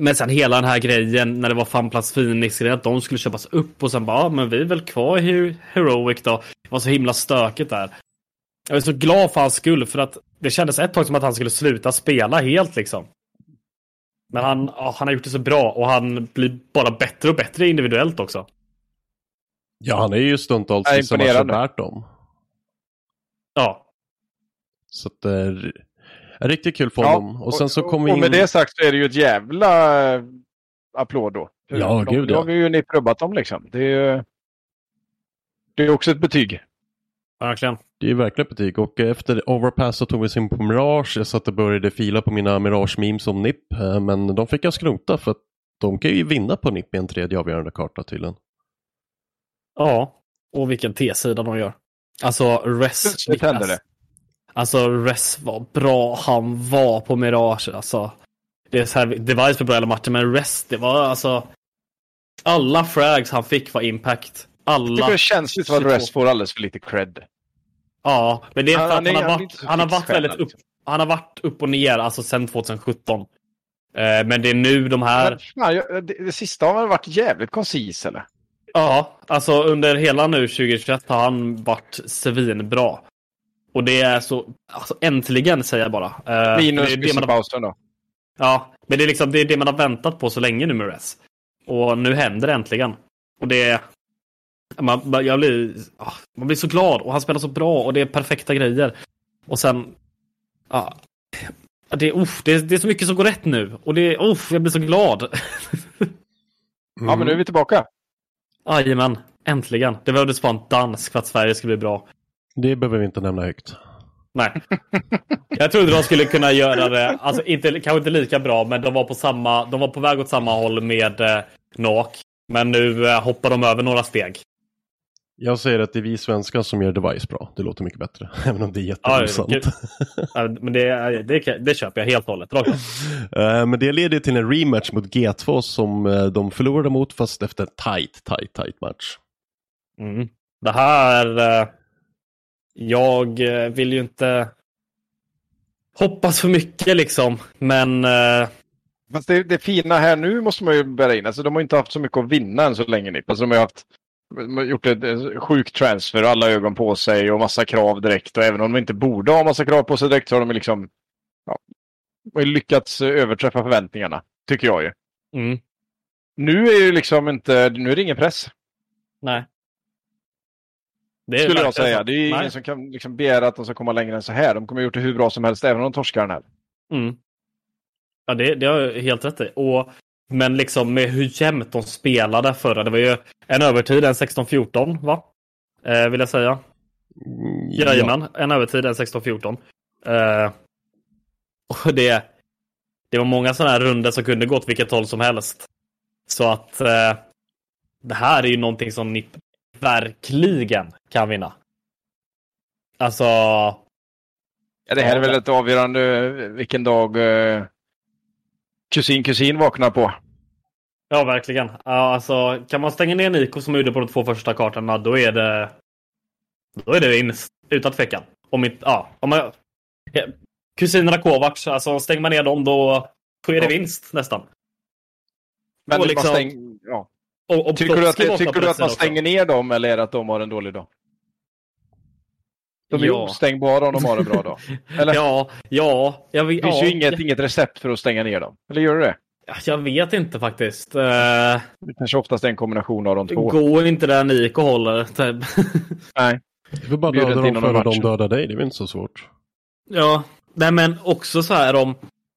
men sen hela den här grejen när det var Funplats Phoenix att de skulle köpas upp och sen bara, ja, men vi är väl kvar i Her- Heroic då. Det var så himla stökigt där. Jag är så glad för hans skull för att det kändes ett tag som att han skulle sluta spela helt liksom. Men han, ja, han har gjort det så bra och han blir bara bättre och bättre individuellt också. Ja, han är ju stundtals matcher imponerande. värt dem. Ja, Så att det är är riktigt kul för honom. Och sen så kommer vi och in... med det sagt så är det ju ett jävla eh, applåd då. Ja, de, gud, Då ja. har vi ju ni rubbat dem liksom. Det är, det är också ett betyg. verkligen. Det är verkligen betyg och efter Overpass så tog vi oss in på Mirage. Jag satt och började fila på mina Mirage-memes om NIP. eh, Men de fick jag skrota för att de kan ju vinna på NIP i en tredje avgörande karta tydligen. Ja, och vilken T-sida de gör. Alltså, Res... Plötsligt hände det. Alltså, Res var bra han var på Mirage. Alltså, det är så här, Device för bra hela matchen, men Res, det var alltså... Alla frags han fick var impact. Jag Alla. tycker det känns lite som att 22. Rest får alldeles för lite cred. Ja, men det är för Han- att han han, har varit, han har varit väldigt upp, han har varit upp och ner, alltså sedan 2017. Eh, men det är nu de här... Men, jag, det, det sista har varit jävligt koncis eller? Ja, alltså under hela nu 2021 har han varit svinbra. Och det är så, alltså äntligen säger jag bara. Eh, Minus det det man har, då. Ja, men det är liksom det, är det man har väntat på så länge nu med Res. Och nu händer det äntligen. Och det Man, jag blir, ah, man blir så glad och han spelar så bra och det är perfekta grejer. Och sen... ah, det, är, uff, det, det är så mycket som går rätt nu. Och det är, uff, jag blir så glad. Ja, men nu är vi tillbaka. [laughs] Jajamän, äntligen. Det behövdes bara en dansk för att Sverige skulle bli bra. Det behöver vi inte nämna högt. Nej. Jag trodde de skulle kunna göra det, alltså inte, kanske inte lika bra, men de var på samma, de var på väg åt samma håll med eh, NAK. Men nu eh, hoppar de över några steg. Jag säger att det är vi svenskar som gör Device bra. Det låter mycket bättre. [laughs] Även om det är Ja, jätteosant. det- Ja, Men det, det, det köper jag helt och hållet. [laughs] Eh, Men det leder till en rematch mot G2 som eh, de förlorade mot fast efter en tight, tight, tight match. Mm. Det här... eh, Jag eh, vill ju inte hoppas för mycket liksom, men... eh, Fast det, det fina här nu måste man ju bära in. Alltså, de har inte haft så mycket att vinna än så länge. Nip. Alltså, de har haft, de har gjort ett eh, sjuk transfer och alla ögon på sig och massa krav direkt. Och även om de inte borde ha massa krav på sig direkt så har de liksom ja, lyckats överträffa förväntningarna. Tycker jag ju. Mm. Nu är ju liksom inte, nu är det ingen press. Nej. Det skulle jag säga. Det är ju Nej. ingen som kan liksom begära att de ska komma längre än så här. De kommer ha gjort det hur bra som helst även om de torskar den här. Mm. Ja, det, det har jag helt rätt i. Och, men liksom med hur jämnt de spelade förra. Det var ju en övertid, en 16-14 va? Eh, vill jag säga. Mm, Jajamän, en övertid, en 16-14. Eh, och det, det var många sådana här runder som kunde gått vilket håll som helst. Så att eh, det här är ju någonting som ni verkligen kan vinna. Alltså, Ja, det här är väl ett avgörande eh, vilken dag eh, kusin kusin vaknar på. Ja, verkligen. Alltså, kan man stänga ner Niko som gjorde på de två första kartorna, då är det... Då är det vinst, utan tvekan. Om inte... Ja, om man... Ja, Kusinerna Kovacs, alltså stänger man ner dem då, är det Ja. vinst nästan. Men Och liksom- stäng, ja. Och, och Tycker du att, tycker du att man stänger ner dem eller är det att de har en dålig dag? De är Ja. ostängbara om de har en bra dag. [laughs] Eller? Ja, ja, jag vet, Det finns ja, ju inget, inget recept för att stänga ner dem. Eller gör du det? jag vet inte faktiskt. Uh, Det kanske oftast är en kombination av de två. går inte där Niko håller. typ. [laughs] Nej. Du får bara döda dem före de match. dödar dig. Det är väl inte så svårt. Ja, nej men också så här om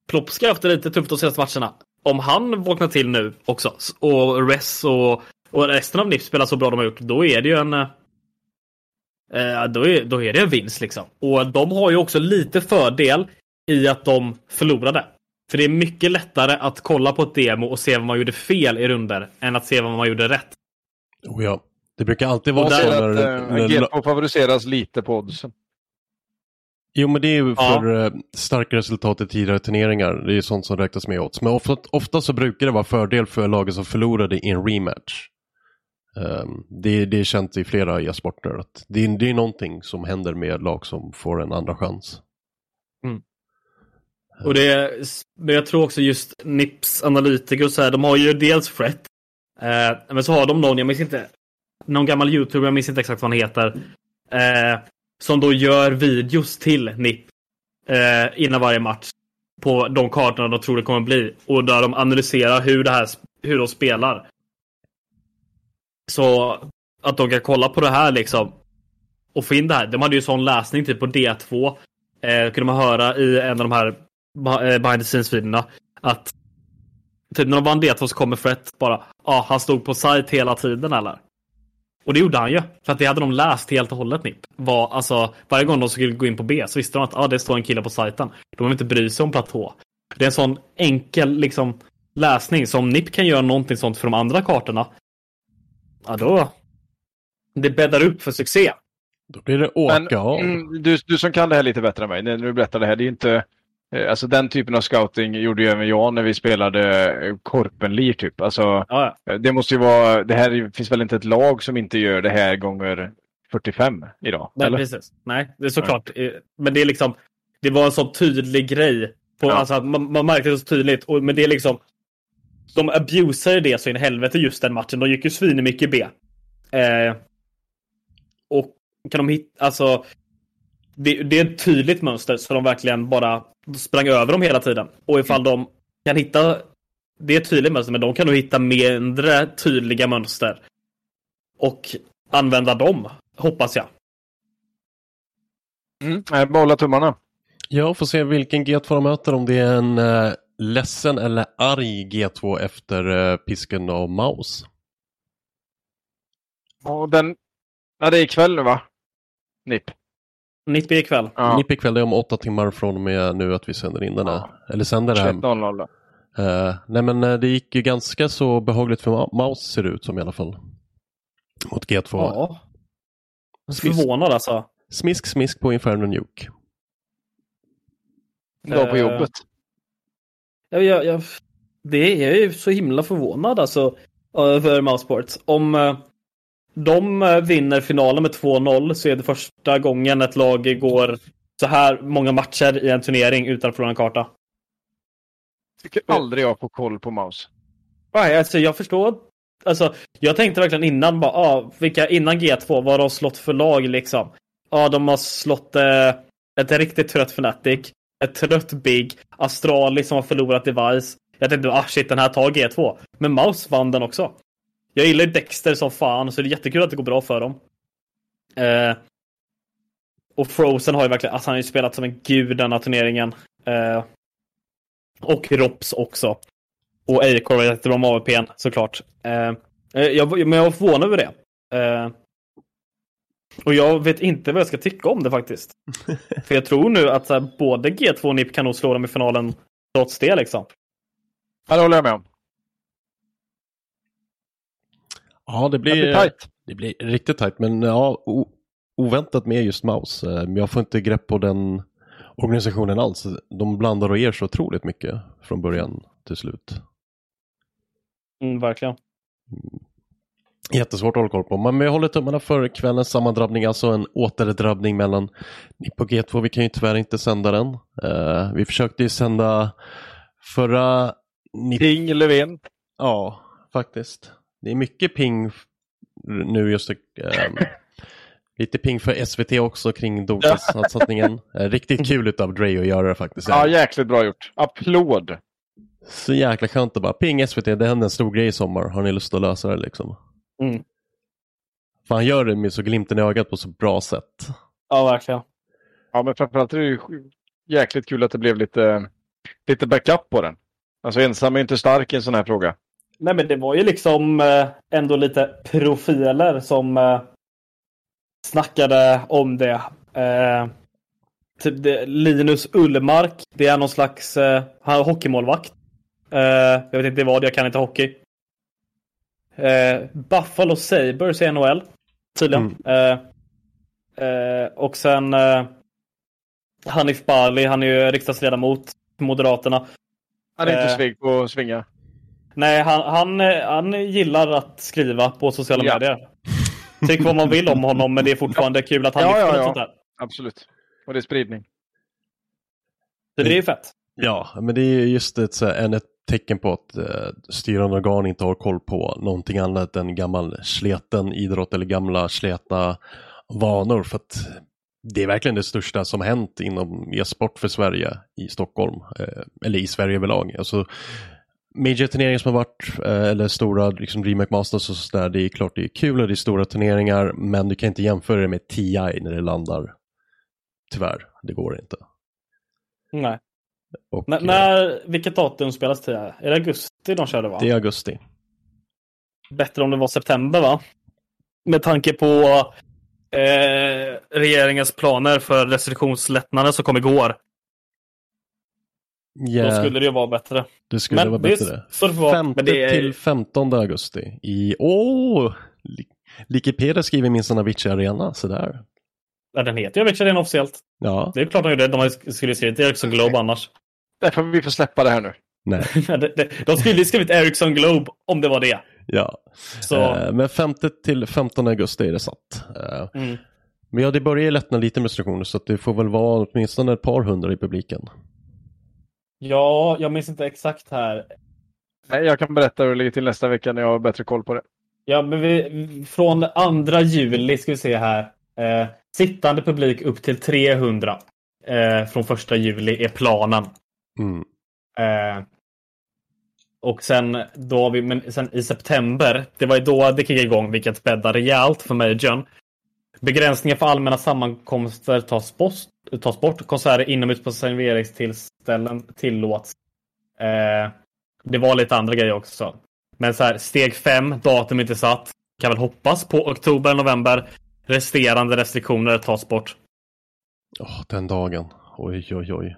Plopska har haft det lite tufft de senaste matcherna. Om han vaknar till nu också och Res och, och resten av NIF spelar så bra de har gjort, då är det ju en... Eh, då, är, då är det en vinst liksom. Och de har ju också lite fördel i att de förlorade. För det är mycket lättare att kolla på ett demo och se vad man gjorde fel i runder än att se vad man gjorde rätt. Oh, ja. Det brukar alltid vara så ser när, att när, GP favoriseras lite på oddsen. Jo, men det är ju Ja. för eh, starka resultat i tidigare turneringar. Det är ju sånt som räknas med odds. Men ofta, ofta så brukar det vara fördel för laget som förlorade i en rematch. Ehm, det, det är känt i flera e-sporter att det, är- det är någonting som händer med lag som får en andra chans. Och det, men jag tror också just Nips analytiker och så här, de har ju dels Fret. Eh, men så har de någon, jag minns inte, någon gammal youtuber, jag minns inte exakt vad han heter. Eh, som då gör videos till NIP eh, innan varje match. På de kartorna de tror det kommer bli. Och där de analyserar hur, det här, hur de spelar. Så att de kan kolla på det här liksom. Och få in det här. De hade ju sån läsning typ på D2. Eh, kunde man höra i en av de här eh, behind the scenes-videorna. Att typ när de vann D2 så kommer Fret bara ja, han stod på site hela tiden eller? Och det gjorde han ju. För att det hade de läst helt och hållet NIP. Var, alltså, varje gång de skulle gå in på B så visste de att ah, det står en kille på sajten. De behöver inte bry sig om platå. Det är en sån enkel liksom, läsning. Så om NIP kan göra någonting sånt för de andra kartorna. Ja då. Det bäddar upp för succé. Då blir det åka Men, av. mm, du, du som kan det här lite bättre än mig, när du berättar det här, det är ju inte... eh, Alltså den typen av scouting gjorde ju även jag när vi spelade eh, Korpenlir typ. Alltså, Ja, ja. eh, det måste ju vara... Det här finns väl inte ett lag som inte gör det här gånger 45 idag? Nej, eller? precis. Nej, det är såklart. Eh, Men det är liksom, det var en så tydlig grej. På, Ja. alltså, man, man märkte det så tydligt. Och, men det är liksom, de abusade det så in i helvete just den matchen. De gick ju svinmycket B. Eh, och kan de hitta, alltså, det, det är ett tydligt mönster så de verkligen bara sprang över dem hela tiden. Och ifall de kan hitta, det är ett tydligt mönster, men de kan nog hitta mindre tydliga mönster. Och använda dem, hoppas jag. Mm. Nej, bara hålla tummarna. Ja, får se vilken G2 de möter, om det är en eh, ledsen eller arg G2 efter eh, pisken av Maus. Och den... Ja, det är ikväll nu va? NIP. NIP är ikväll. Ja. NIP ikväll är om åtta timmar från och med nu att vi sänder in den här. Ja. Eller sänder det här. 21.00 då. Eh, nej men eh, det gick ju ganska så behagligt för Ma- Maus ser det ut som i alla fall. Mot G2. Ja. Smisk, Förvånad alltså. smisk smisk på Inferno Nuke. Dag på Eh, jobbet. Jag, jag, jag, det är jag är så himla förvånad alltså över Mousesports. Om eh, de eh, vinner finalen med 2-0 så är det första gången ett lag går så här många matcher i en turnering utan att förlora en karta. Tycker aldrig jag får koll på Maus. Nej, alltså jag förstår. Alltså, jag tänkte verkligen innan bara, ah, vilka innan G2, vad har de slått för lag liksom? Ja, ah, de har slått eh, ett riktigt trött Fnatic, ett trött Big, Astralis som har förlorat Device. Jag tänkte, ah shit, den här tar G2. Men Mouse vann den också. Jag gillar ju Dexter som fan, så det är jättekul att det går bra för dem. Eh, och Frozen har ju verkligen, alltså han har ju spelat som en gud den här turneringen. Eh, och Rops också. Och Acor var jättebra med AWPn såklart. Eh, eh, jag, men jag var förvånad över det. Eh, och jag vet inte vad jag ska tycka om det faktiskt. [laughs] För jag tror nu att så här, både G2 och NIP kan nog slå dem i finalen trots det liksom. Ja, det håller jag med om. Ja, det Det blir, blir tajt. det blir riktigt tajt. Men ja, oväntat med just Maus. Eh, jag får inte grepp på den organisationen alls. De blandar och ger så otroligt mycket från början till slut. Mm, verkligen. Jättesvårt att hålla koll på. Men jag håller tummarna för kvällens sammandrabbning, alltså en återdrabbning mellan och G2. Vi kan ju tyvärr inte sända den. Eh, vi försökte ju sända förra. Ping Löfven. Ja, faktiskt. Det är mycket ping nu just. ehm, [laughs] lite ping för SVT också kring Dota-satsningen. Eh, Riktigt kul utav Dre att göra det faktiskt. Ja, jäkligt bra gjort. Applåd. Så jäkla skönt att bara ping SVT, det hände en stor grej i sommar. Har ni lust att lösa det liksom? Mm. För han gör det med så glimten i ögat på så bra sätt. Ja, verkligen. Ja, men framförallt är det ju jäkligt kul att det blev lite, lite backup på den. Alltså ensam är inte stark i en sån här fråga. Nej, men det var ju liksom eh, ändå lite profiler som eh, snackade om det. Eh, typ det. Linus Ullmark, det är någon slags eh, han är hockeymålvakt. Eh, jag vet inte vad, jag kan inte hockey. Eh, Buffalo Sabres i NHL, tydligen. Eh, och sen Hanif Bali, han är ju riksdagsledamot Moderaterna. Han är inte svig på att svinga. Nej, han, han, eh, han gillar att skriva på sociala Ja. medier. Tyck vad man vill om honom, men det är fortfarande kul att han Ja, lyfter ja, ja. sånt där. Absolut. Och det är spridning. Så det är ju fett. Ja, men det är just ett, så här, ett tecken på att eh, styrande organ inte har koll på någonting annat än gammal sleten idrott eller gamla sletna vanor. För att det är verkligen det största som hänt inom e-sport för Sverige i Stockholm. Eh, eller i Sverige överlag. Alltså, Major-turneringar som har varit, eh, eller stora liksom Dreamhack Masters och sådär, det är klart det är kul och det är stora turneringar, men du kan inte jämföra det med TI när det landar. Tyvärr, det går inte. Nej. Och, N- eh, när, vilket datum spelas det? Är det augusti de körde va? Det är augusti. Bättre om det var september va? Med tanke på eh, regeringens planer för restriktionslättnader som kom igår. Då Yeah, skulle det ju vara bättre. det skulle men vara det bättre. vara. 5 Men det är- till 15 augusti. I, åh! Li- Wikipedia skriver minst en Avicii Arena, sådär. Ja, den heter ju Avicii redan officiellt. Ja, Det är klart de gjorde det. De skulle skrivit Ericsson Globe annars. Därför vi får släppa det här nu. nej, [laughs] De- skulle ju skrivit Ericsson Globe om det var det. ja. Så, Eh, men 5 till 15 augusti är det satt. Eh, mm. Men ja, det börjar ju lättna lite med restriktioner så att det får väl vara åtminstone ett par hundra i publiken. Ja, jag minns inte exakt här. Nej, jag kan berätta hur det ligger till nästa vecka när jag har bättre koll på det. Ja, men vi, från 2 juli ska vi se här. Eh, sittande publik upp till 300. Eh, från 1 juli är planen. Mm. Eh, Och sen, då vi, men sen i september, det var ju då det kickade igång, vilket bäddar rejält för Majorn. Begränsningar för allmänna sammankomster tas bort. Tas bort. Konserter inomhus på serveringstillställen tillåts. Eh, det var lite andra grejer också. Men så här, steg fem, datum inte satt. Kan väl hoppas på oktober, november. Resterande restriktioner tas bort. Åh, den dagen. Oj, oj, oj.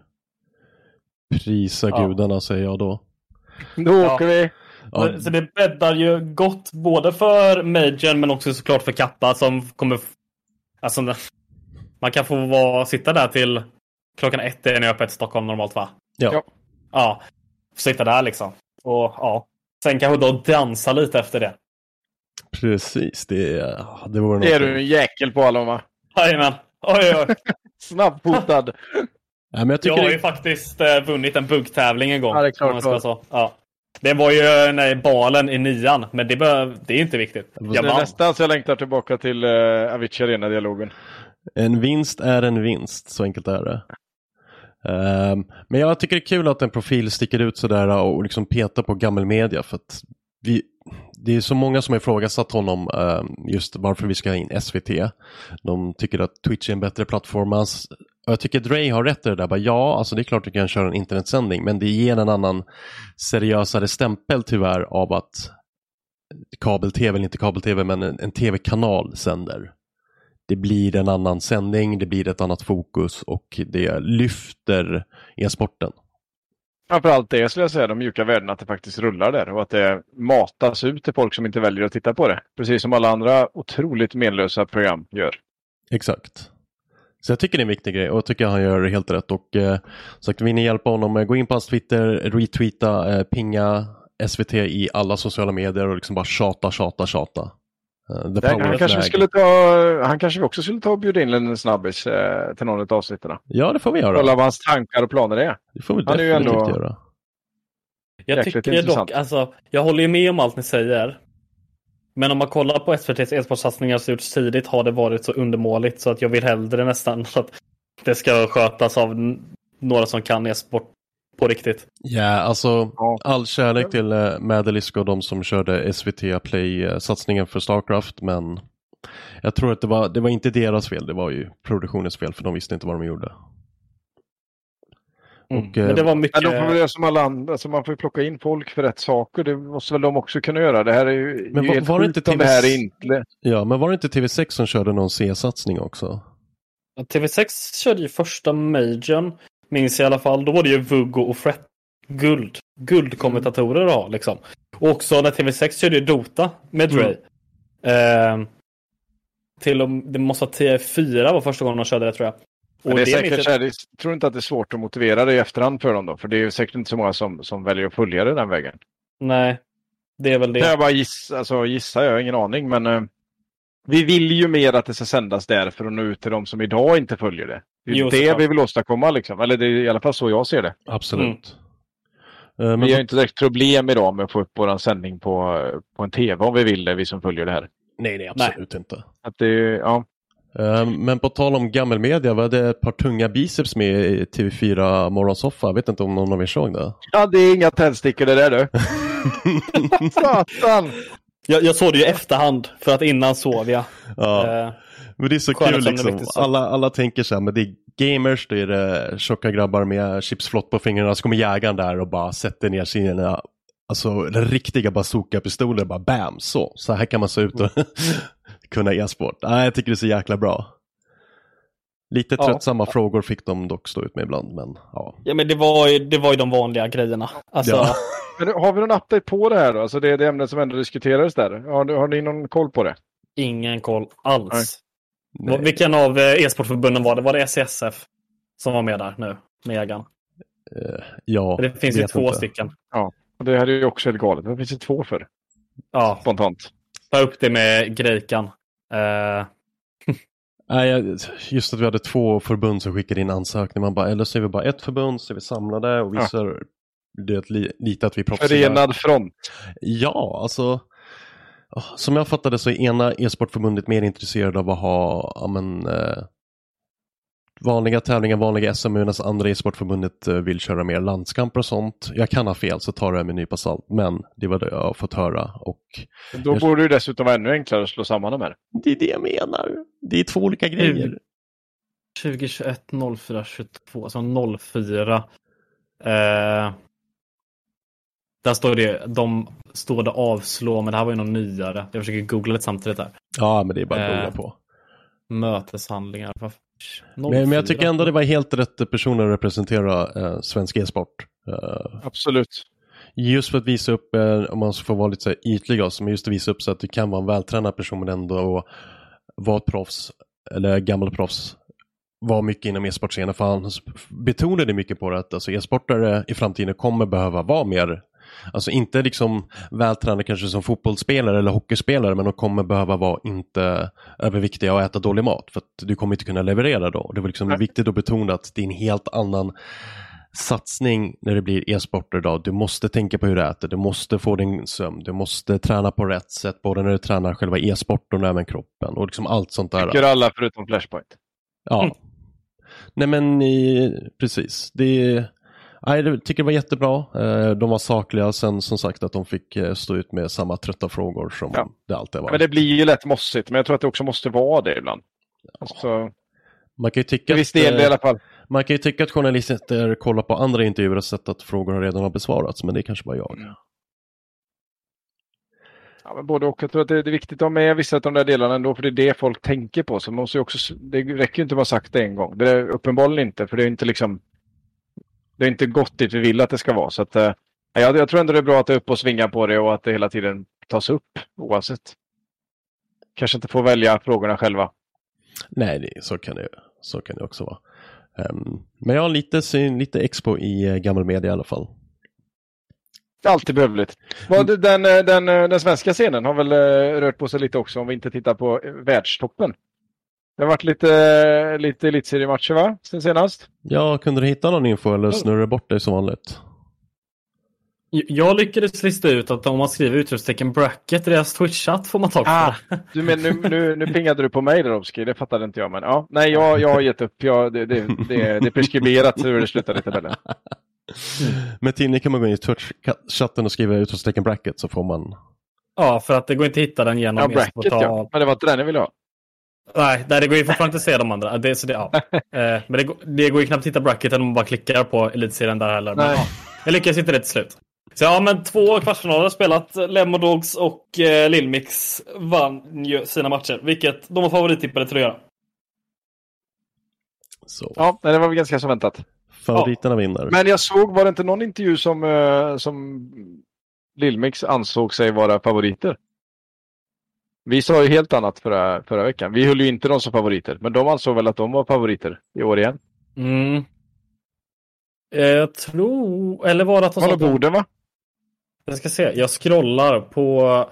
Prisa Ja. gudarna säger jag då. Då Ja. åker vi. Ja, Så det bäddar ju gott både för Majorn men också såklart för Kappa som kommer... Alltså, man kan få vara, sitta där till klockan ett är ni öppet i Stockholm normalt va? ja. Ja. Sitta där liksom. Och ja. Sen kanske då dansa lite efter det. precis. Det, det vore Det är något. du en jäkel på Alon va? Jajamän. Oj, oj. [laughs] Snabbfotad. Ja, men jag Jag har det, ju faktiskt eh, vunnit en buggtävling en gång. Ja, det är klart man så. Ja. Det var ju nej, balen i nian, men det, bör, det är inte viktigt. Jag Det är nästan så jag längtar tillbaka till uh, Avicii Arena-dialogen en vinst är en vinst, så enkelt är det. Um, men jag tycker det är kul att en profil sticker ut sådär och liksom petar på gammelmedia för att vi, det är så många som har ifrågasatt honom um, just varför vi ska ha in SVT. De tycker att Twitch är en bättre plattform. Och jag tycker Dre har rätt i det där. Bara, ja, alltså det är klart du kan köra en internetsändning men det ger en annan seriösare stämpel tyvärr av att kabel-tv, eller inte kabel-tv, men en, en tv-kanal sänder. Det blir en annan sändning, det blir ett annat fokus och det lyfter e-sporten. Framförallt det skulle jag säga, de mjuka värdena, att det faktiskt rullar där och att det matas ut till folk som inte väljer att titta på det. Precis som alla andra otroligt menlösa program gör. Exakt. Så jag tycker det är en viktig grej och jag tycker han gör helt rätt. Och eh, sagt, vill ni hjälpa honom, eh, gå in på hans Twitter, retweeta, eh, pinga SVT i alla sociala medier och liksom bara tjata, tjata, tjata. Eh, the Där, power han, kanske skulle ta, han kanske också skulle ta och bjuda in en snabbis eh, till någon av avsnitten. Ja, det får vi göra. Kolla vad hans tankar och planer är. Det får vi Han definitivt ändå- göra. Jag tycker dock, intressant. alltså, jag håller ju med om allt ni säger. Men om man kollar på SVTs e-sportsatsningar som gjorts tidigt har det varit så undermåligt så att jag vill hellre nästan [laughs] att det ska skötas av några som kan e-sport på riktigt. Ja, alltså Ja. all kärlek till uh, Madelisk och de som körde SVT Play-satsningen för Starcraft, men jag tror att det var, det var inte deras fel, det var ju produktionens fel, för de visste inte vad de gjorde. Och, eh, Men det var mycket... Men de får väl göra som alla andra, alltså man får ju plocka in folk för rätt saker. Det måste väl de också kunna göra. Det här är ju Men var- helt var det inte om det TV här är inte... Ja, men var det inte TV6 som körde någon C-satsning också? TV6 körde ju första majorn, minns jag i alla fall. Då var det ju Vuggo och Fret guld. Guldkommentatorer att liksom. Och också när TV6 körde ju Dota med Dre. Eh, till och det måste vara TV4 var första gången de körde det tror jag. Och det är säkert så jag- tror inte att det är svårt att motivera det i efterhand för dem då. För det är ju säkert inte så många som, som väljer att följa det den vägen. Nej, det är väl Det jag bara gissa, alltså, gissa, jag har ingen aning. Men eh, vi vill ju mer att det ska sändas där för att nå ut till de som idag inte följer det. Det är Jo, det vi vill åstadkomma liksom. Eller det är i alla fall så jag ser det. Absolut. Mm. Eh, men Vi har inte direkt problem idag med att få upp vår sändning på, på en tv om vi vill det, vi som följer det här. Nej, nej, absolut inte. Att det, ja. Eh, Men på tal om gammelmedia, var det ett par tunga biceps med i TV4 Morgonsoffa? Jag vet inte om någon av er såg det? ja, det är inga tändstickor det där du. [laughs] Satan! Jag, jag såg det ju i efterhand för att innan sov jag. Ja. Eh, Men det är så Sköna kul liksom. Alla, alla tänker så här, men det är gamers, det är det tjocka grabbar med chipsflott på fingrarna. Så kommer jägaren där och bara sätter ner sina alltså, riktiga bazookapistoler. Bara bam, så. Så här kan man se ut och [laughs] kunna e-sport. Nej, jag tycker det är så jäkla bra. Lite Ja. tröttsamma frågor fick de dock stå ut med ibland, men ja. ja men det var, ju, det var ju de vanliga grejerna. Alltså, Ja. [laughs] Men har vi någon update på det här då? Alltså det är det ämnet som ändå diskuterades där. Har, ni- har ni någon koll på det? ingen koll alls. Nej. Vilken av eh, e-sportförbunden var det? Var det SCSF som var med där nu? Med ägaren? Eh, ja, Det finns ju två inte. stycken. Och det här är ju också helt galet. Vad finns det två för? Ja, Spontant. ta upp det med Grejkan. Eh, [laughs] Nej, jag- just att vi hade två förbund som skickade in ansökningar. Man bara, eller så är vi bara ett förbund, så är vi samlade och visar det är li, lite att vi är proffsiga. Förenad front. Ja, alltså som jag fattade så är ena e-sportförbundet mer intresserade av att ha ja, men, eh, vanliga tävlingar, vanliga SM medan andra e-sportförbundet eh, vill köra mer landskamper och sånt. Jag kan ha fel så tar det med en nypa salt, men det var det jag har fått höra. Och Då borde det dessutom vara ännu enklare att slå samman de här. det är det jag menar. Det är två olika grejer. 2021 04 22, alltså 04. Eh, där står det, de står det avslå, men det här var ju någon nyare. Jag försöker googla lite samtidigt här. Ja, men det är bara att Eh, googla på. Möteshandlingar. Men, men jag 04. tycker ändå det var helt rätt personer att representera eh, svensk e-sport. Eh, Absolut. Just för att visa upp, eh, om man får vara lite så här ytlig också, men just att visa upp så att du kan vara en vältränad person men ändå vara ett proffs, eller gammal proffs, var mycket inom e-sportscenen. För han betonade mycket på det att alltså, e-sportare i framtiden kommer behöva vara mer, alltså inte liksom vältränade kanske som fotbollsspelare eller hockeyspelare, men de kommer behöva vara inte överviktiga och äta dålig mat. För att du kommer inte kunna leverera då. Det var liksom Nej. viktigt att betona att det är en helt annan satsning när det blir e-sporter idag. Du måste tänka på hur du äter, du måste få din sömn, du måste träna på rätt sätt, både när du tränar själva e-sporten och även kroppen och liksom allt sånt där. Tycker alla förutom Flashpoint. Ja. [laughs] Nej men i, precis, det Nej, jag tycker det var jättebra. Eh, De var sakliga. Sen som sagt att de fick eh, stå ut med samma trötta frågor som Ja. det alltid var. Men det blir ju lätt mossigt, men jag tror att det också måste vara det ibland. Alltså, Man kan ju tycka viss att, del i eh, alla fall. man kan ju tycka att journalister kollar på andra intervjuer och sett att frågor redan har besvarats, men det är kanske bara jag. Ja, men både och. Jag tror att det är viktigt att ha med vissa av de där delarna ändå, för det är det folk tänker på. Så man måste också, det räcker ju inte att ha sagt det en gång. Det är uppenbarligen inte, för det är inte liksom... Det är inte gått dit vi vill att det ska vara. Så att, eh, jag, jag tror ändå det är bra att det är upp och svinga på det och att det hela tiden tas upp oavsett. Kanske inte får välja frågorna själva. Nej, så, kan det, så kan det också vara. Ehm, men jag har lite, syn- lite expo i uh, gammal media i alla fall. Alltid behövligt. Vad, den, eh, den, eh, den svenska scenen har väl eh, rört på sig lite också om vi inte tittar på eh, världstoppen. Det har varit lite, lite elitseriematcher va? Sen senast? Ja, kunde du hitta någon info eller snurrar det bort dig som vanligt? Jag lyckades lista ut att om man skriver utropstecken bracket i deras Twitch-chatt får man tag på Ah, det. du men, nu, nu, nu pingade du på mig Darovski, det fattade inte jag. Men ja, nej, jag, jag har gett upp. Jag, det, det, det, det är preskriberat hur det slutar i tabellen. [laughs] Med tidning kan man gå in i Twitch-chatten och skriva utropstecken bracket så får man... Ja, för att det går inte att hitta den genom Ja, bracket ja. Men det var inte den jag ville ha. Nej, nej, det går ju fortfarande inte att se de andra. Det, så det, ja. [laughs] eh, men det, går- det går ju knappt att hitta bracketen om man bara klickar på elitserien där heller. Men, Nej. ja, jag lyckades inte det till slut. Så ja, men två kvartsfinaler har spelat. Lemon Dogs och eh, Lillmix vann ju sina matcher. Vilket de var favorittippade till att göra. Så. Ja, det var väl ganska så väntat. Favoriterna vinner. Men jag såg, var det inte någon intervju som, eh, som Lillmix ansåg sig vara favoriter? Vi sa ju helt annat förra, förra veckan. Vi höll ju inte dem som favoriter, men de ansåg väl att de var favoriter i år igen. Mm. Jag tror... Eller var det att de Var sa borden va? Jag ska se. Jag scrollar på...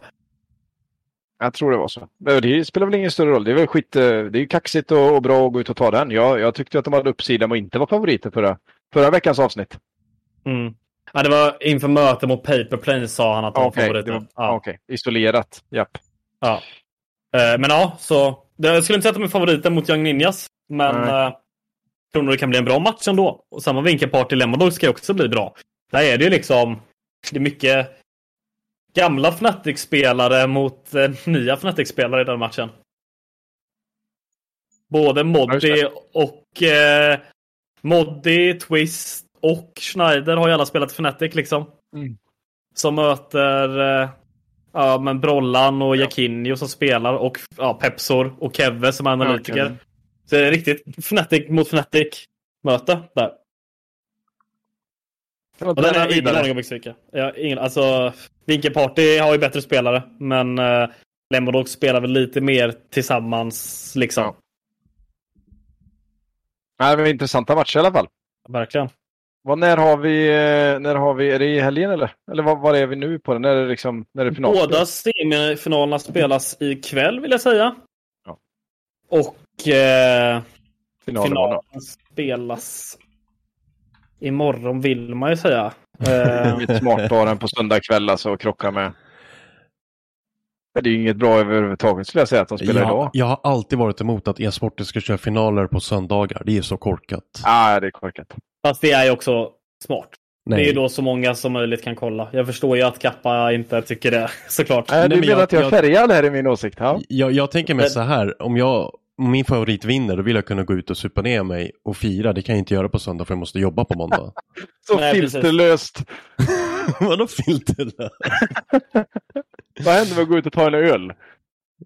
Jag tror det var så. Det spelar väl ingen större roll. Det är väl skit, eh, det är ju kaxigt och, och bra att gå ut och ta den. Jag, jag tyckte att de hade uppsida med att inte vara favoriter förra, förra veckans avsnitt. Mm. Ja, det var inför mötet mot Paperplane sa han att de var Okej, favoriter. var- ja. okej. isolerat. Japp. Ja. Eh, men ja, så jag skulle inte säga att de är favoriter mot Young Ninjas. Men Nej. eh, tror nog det kan bli en bra match ändå. Och samma vinkelpart i Lemon ska också bli bra. Där är det ju liksom det är mycket gamla Fnatic-spelare mot eh, nya Fnatic-spelare i den matchen. Både Moddy och eh, Moddy, Twist och Schneider har ju alla spelat Fnatic liksom. Mm. Som möter eh, ja, men Brollan och Jakinho som spelar och ja, Pepsor och Keve som är analytiker. Kevin. Så det är riktigt Fnatic mot Fnatic möte där. Och den har jag ingen aning om vilka. Jag ingen, alltså, Vinkelparty har ju bättre spelare, men uh, Lemodog spelar väl lite mer tillsammans liksom. Ja. Nej, men intressanta matcher i alla fall. Verkligen. Vad, när har vi, eh, när har vi, är det i helgen eller? Eller var, var är vi nu på det? När är det liksom, när är det final? Båda semifinalerna spelas ikväll vill jag säga. Ja. Och eh, Finalen. finalen spelas imorgon vill man ju säga. Eh, [laughs] Mitt smartbaren på söndag kväll alltså och krocka med. Men det är ju inget bra överhuvudtaget skulle jag säga att de spelar jag, idag. jag har alltid varit emot att e-sporter ska köra finaler på söndagar. Det är så korkat. Ah, det är korkat. Fast det är ju också smart. Nej. Det är då så många som möjligt kan kolla. Jag förstår ju att Kappa inte tycker det, [laughs] såklart. Nej, du men menar jag- att jag är jag- färgad här i min åsikt? Ja. Jag, jag tänker mig Men- så här, om jag om min favorit vinner då vill jag kunna gå ut och supa ner mig och fira. Det kan jag inte göra på söndag för jag måste jobba på måndag. [laughs] Så Nej, filterlöst. [laughs] Vadå filter? Vad händer med att gå ut och ta en öl?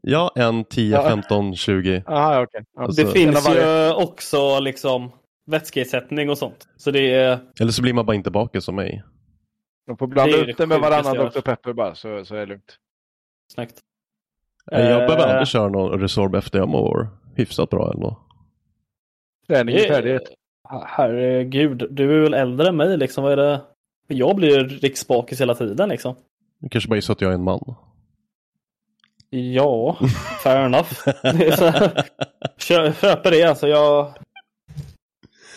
Ja, en 10, Ja. 15, 20. Aha. Ja. Alltså- Det finns ju också liksom vätskeersättning och sånt. Så det är... Eller så blir man bara inte bakis som mig. De får blanda Det upp det med varannan Dr. Pepper bara så, så är det lugnt. Snyggt. Jag behöver Eh, aldrig köra någon Resorb efter jag mår hyfsat bra ändå. Träning är färdighet. Herregud, du är väl äldre än mig liksom. Vad är det? Jag blir riksbakis hela tiden liksom. Det kanske bara är så att jag är en man. Ja, fair enough. [laughs] Köper det alltså. Jag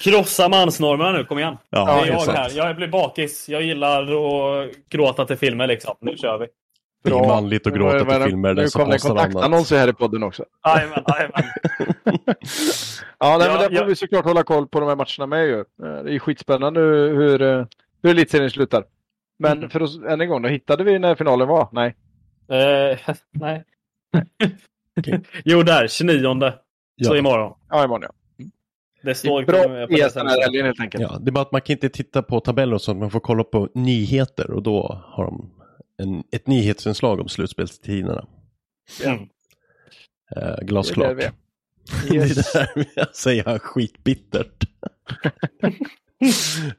krossar mansnormerna nu, kom igen. Ja, det är jag sant. här. Jag blir bakis. Jag gillar att gråta till filmer liksom. Nu kör vi. Det är manligt att gråta till filmer. Nu kom det en kontaktannons här i podden också. Jajamän, jajamän. [laughs] Ja, nej, Ja, men där får ja. vi såklart hålla koll på de här matcherna med ju. Eh, Det är skitspännande hur, hur, eh, hur elitserien slutar. Men Mm. för oss, än en gång, då hittade vi när finalen var? Nej. Eh, [laughs] nej. [laughs] jo, där. 29. Så Ja. imorgon. Ja, imorgon ja. Det står Bra på det ES den här sättet. helgen helt enkelt. Ja, det är bara att man kan inte titta på tabeller och sånt, man får kolla på nyheter och då har de en, ett nyhetsinslag om slutspelstiderna. Mm. Eh, Det är glasklart. där vi är. [laughs] Det Yes. är där jag säger han skitbittert. [laughs]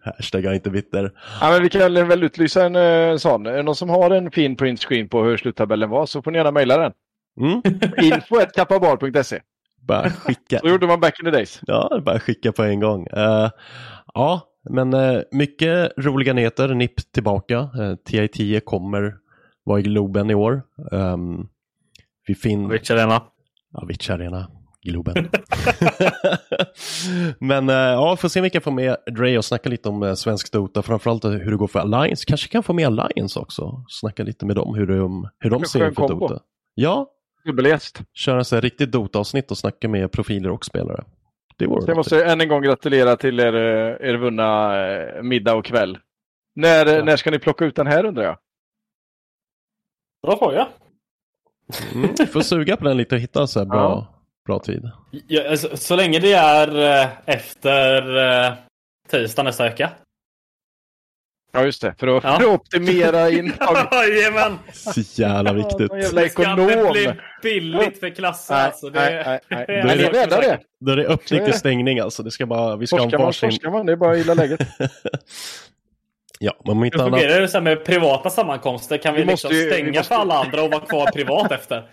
Hashtag jag är inte bitter. Ja, men vi kan väl utlysa en eh, sån. Är det någon som har en fin print screen på hur sluttabellen var så får ni gärna mejla den. Mm? [laughs] Info.kappabar.se Bara [laughs] skicka. Så gjorde man back in the days. Ja, bara skicka på en gång. Eh, ja, men eh, mycket roliga nyheter. NIP tillbaka. Uh, TI10 kommer vara i Globen i år. Um, vi fin... Rich Arena. Ja, Vitch Arena. Globen. [laughs] [laughs] Men eh, ja, får se om vi kan få med Dre och snacka lite om uh, svensk Dota. Framförallt eh, hur det går för Alliance. Kanske kan få med Alliance också. Snacka lite med dem hur de, hur de ser på. Dota. Ja, Dubbelgäst. köra här riktigt Dota-avsnitt och snacka med profiler och spelare. Det vore Så jag måste än en gång gratulera till er, eh, er vunna eh, middag och kväll. När, Ja. när ska ni plocka ut den här undrar jag? Bra fråga. Mm, vi får suga på den lite och hitta så här bra, Ja. bra tid. Ja, alltså, så länge det är eh, efter tisdag nästa vecka. Ja just det, för att, Ja. för att optimera [laughs] intag. Jajamän! Så jävla viktigt. Jävla Det ska inte bli billigt för klasser Nej, alltså. Det, nej, nej, nej. [laughs] är Då är det- räddar det. Då är det är stängning alltså. Det ska bara, vi ska ha Forskar man, varsin... forskar man. Det är bara att gilla läget. [laughs] Ja, men om inte Hur annat. fungerar det så med privata sammankomster? Kan vi, Vi liksom ju- vi stänga måste- för alla andra och vara kvar privat efter?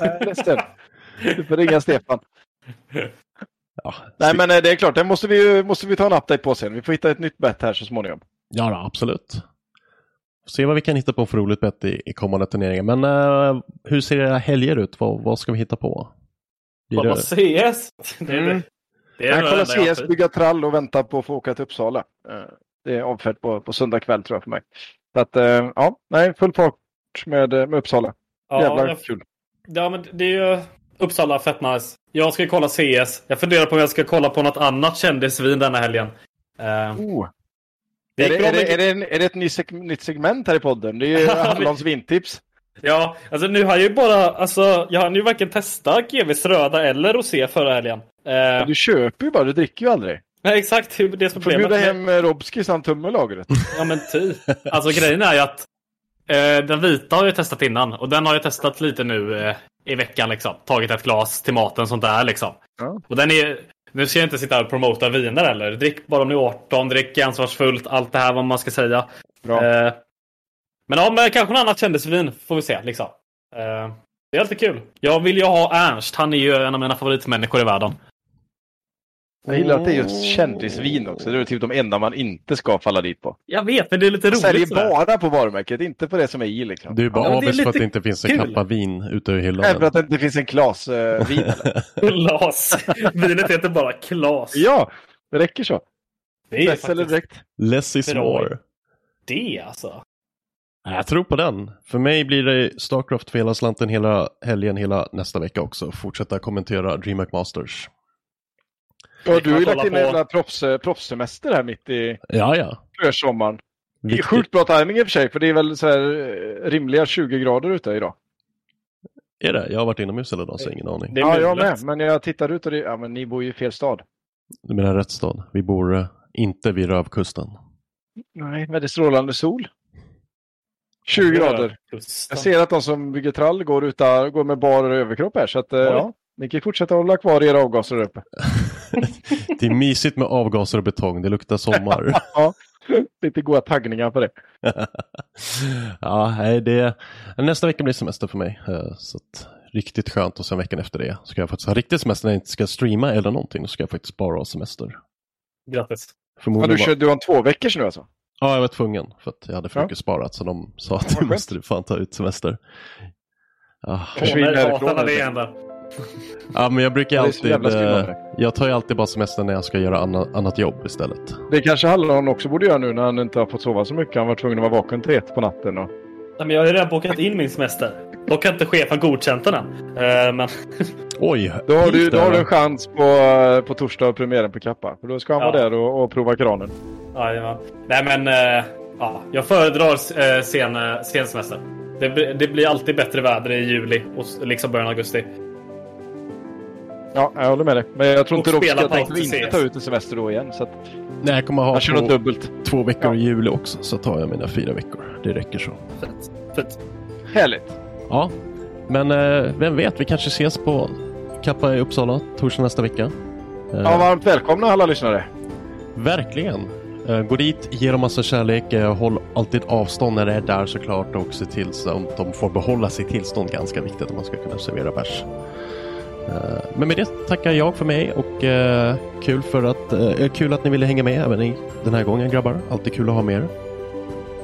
Nej. Du får ringa Stefan. Ja, Nej men eh, det är klart, det måste vi, måste vi ta en update på sen. Vi får hitta ett nytt bett här så småningom. Ja då, absolut. Se vad vi kan hitta på för roligt bett i, i kommande turneringar. Men eh, hur ser era helger ut? Vad, vad ska vi hitta på? Kolla det- CS! Det är, Mm. det är Jag nog kolla det enda jag CS, har bygga trall och vänta på att få åka till Uppsala. Det är avfärd på, på söndag kväll tror jag för mig. Så att, eh, ja, nej, full fart med, eh, med Uppsala. Ja, Jävlar jag- kul. Ja, men det är ju Uppsala, fett nice. Jag ska kolla CS. Jag funderar på om jag ska kolla på något annat kändisvin denna helgen. Eh, Oh. Det Är, det, är, det, är, det en, är det ett ny seg- nytt segment här i podden? Det är ju [laughs] Hallons vintips. Ja, alltså nu har jag ju bara, alltså jag har ju varken testat GVs röda eller rosé förra helgen. Eh, Du köper ju bara, du dricker ju aldrig. nej, exakt, det är som Du får bjuda problemet. hem eh, Robski så han tömmer lagret. Ja men typ. Alltså grejen är ju att eh, den vita har jag testat innan och den har jag testat lite nu eh, i veckan liksom. Tagit ett glas till maten sånt där liksom. Ja. Och den är nu ska jag inte sitta och promota viner heller. Drick bara om ni är 18, drick ansvarsfullt, allt det här vad man ska säga. Bra. Eh, men ja, men kanske något annat kändisvin får vi se liksom. Eh, det är alltid kul. Jag vill ju ha Ernst. Han är ju en av mina favoritmänniskor i världen. Jag gillar att det är just kändisvin också. Det är typ de enda man inte ska falla dit på. Jag vet, men det är lite roligt säljer sådär. bara på varumärket, inte på det som är i liksom. Du är bara Ja, men det är avis för att det inte finns en kappa vin ute i hyllan. Nej, för att det inte finns [laughs] en Klas eh, vin? Klas. Vinet heter bara Klas. Ja, det räcker så. det är Bäst eller faktiskt direkt. Less is more. det alltså. Jag tror på den. För mig blir det Starcraft för hela slanten hela helgen, hela nästa vecka också. Fortsätta kommentera DreamHack Masters. Ja, du har ju lagt in en på- jävla proffs, proffssemester här mitt i Ja, ja. försommaren. Det är sjukt bra timing i och för sig, för det är väl så här eh, rimliga 20 grader ute idag. Är det? Jag har varit inomhus hela dagen så ingen aning. Ja, jag med. Men jag tittar ut och det, ja men ni bor ju i fel stad. Du menar rätt stad? Vi bor eh, inte vid Rövkusten. Nej, men det är strålande sol. 20 grader. Jag ser att de som bygger trall går, utan, går med bar överkropp här, så att eh, ja, ni kan fortsätta hålla kvar era avgaser där uppe. [laughs] Det är mysigt med avgaser och betong. Det luktar sommar. [laughs] Ja, lite goda taggningar på det. [laughs] ja, det, nästa vecka blir semester för mig. eh, Så att, riktigt skönt och sen veckan efter det ska jag faktiskt ha riktig semester när jag inte ska streama eller någonting. Då ska jag faktiskt bara ha semester. Grattis. Ja, du, kör, du har en två veckors nu alltså? Ja, jag var tvungen för att jag hade för Ja. mycket sparat så de sa att du skönt. måste fan ta ut semester. Ja. Försvinner härifrån, ja, men jag brukar alltid... eh. Jag tar ju alltid bara semester när jag ska göra anna, annat jobb istället. Det kanske Hallon också borde göra nu när han inte har fått sova så mycket. Han var tvungen att vara vaken till ett på natten. Och... Nej, men jag har ju redan bokat in min semester. Dock har inte chefen godkänt den. Eh, Men [laughs] Oj! Då har, du, då det, har du en chans på, eh, på torsdag och premiären på Kappa. För då ska han Ja. vara där och, och prova kranen. Jajamän. Nej men, eh, ja, jag föredrar eh, sen, sen semester. Det, blir- det blir alltid bättre väder i juli och liksom början av augusti. Ja, jag håller med dig. Men jag tror Och inte de ska allt inte ta ut en semester då igen. Så att Nej, jag kommer ha jag två, dubbelt. två veckor Ja. i juli också så tar jag mina fyra veckor. Det räcker så. Fett. Fett. Härligt. Ja, men eh, vem vet, vi kanske ses på Kappa i Uppsala torsdag nästa vecka. Eh, Ja, varmt välkomna alla lyssnare. Verkligen. Eh, Gå dit, ge dem massa kärlek, eh, håll alltid avstånd när det är där såklart och se till så att de får behålla sitt tillstånd. Ganska viktigt om man ska kunna servera bärs. Eh, Men med det tackar jag för mig och eh, kul, för att, eh, kul att ni ville hänga med även i den här gången grabbar. Alltid kul att ha med er.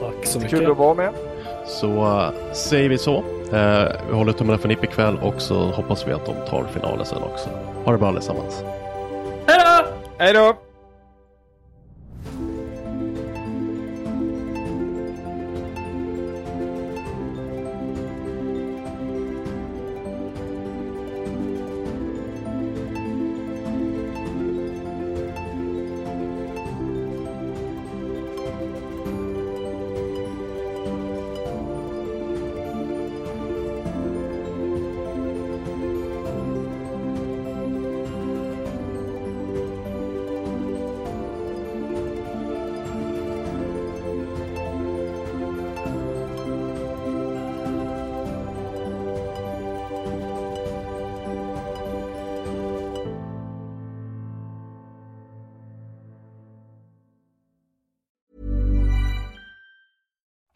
Tack så mycket. Kul att vara med. Så säger vi så. Vi håller tummarna för NIP ikväll och så hoppas vi att de tar finalen sen också. Ha det bra allesammans. Hej då! Hej då!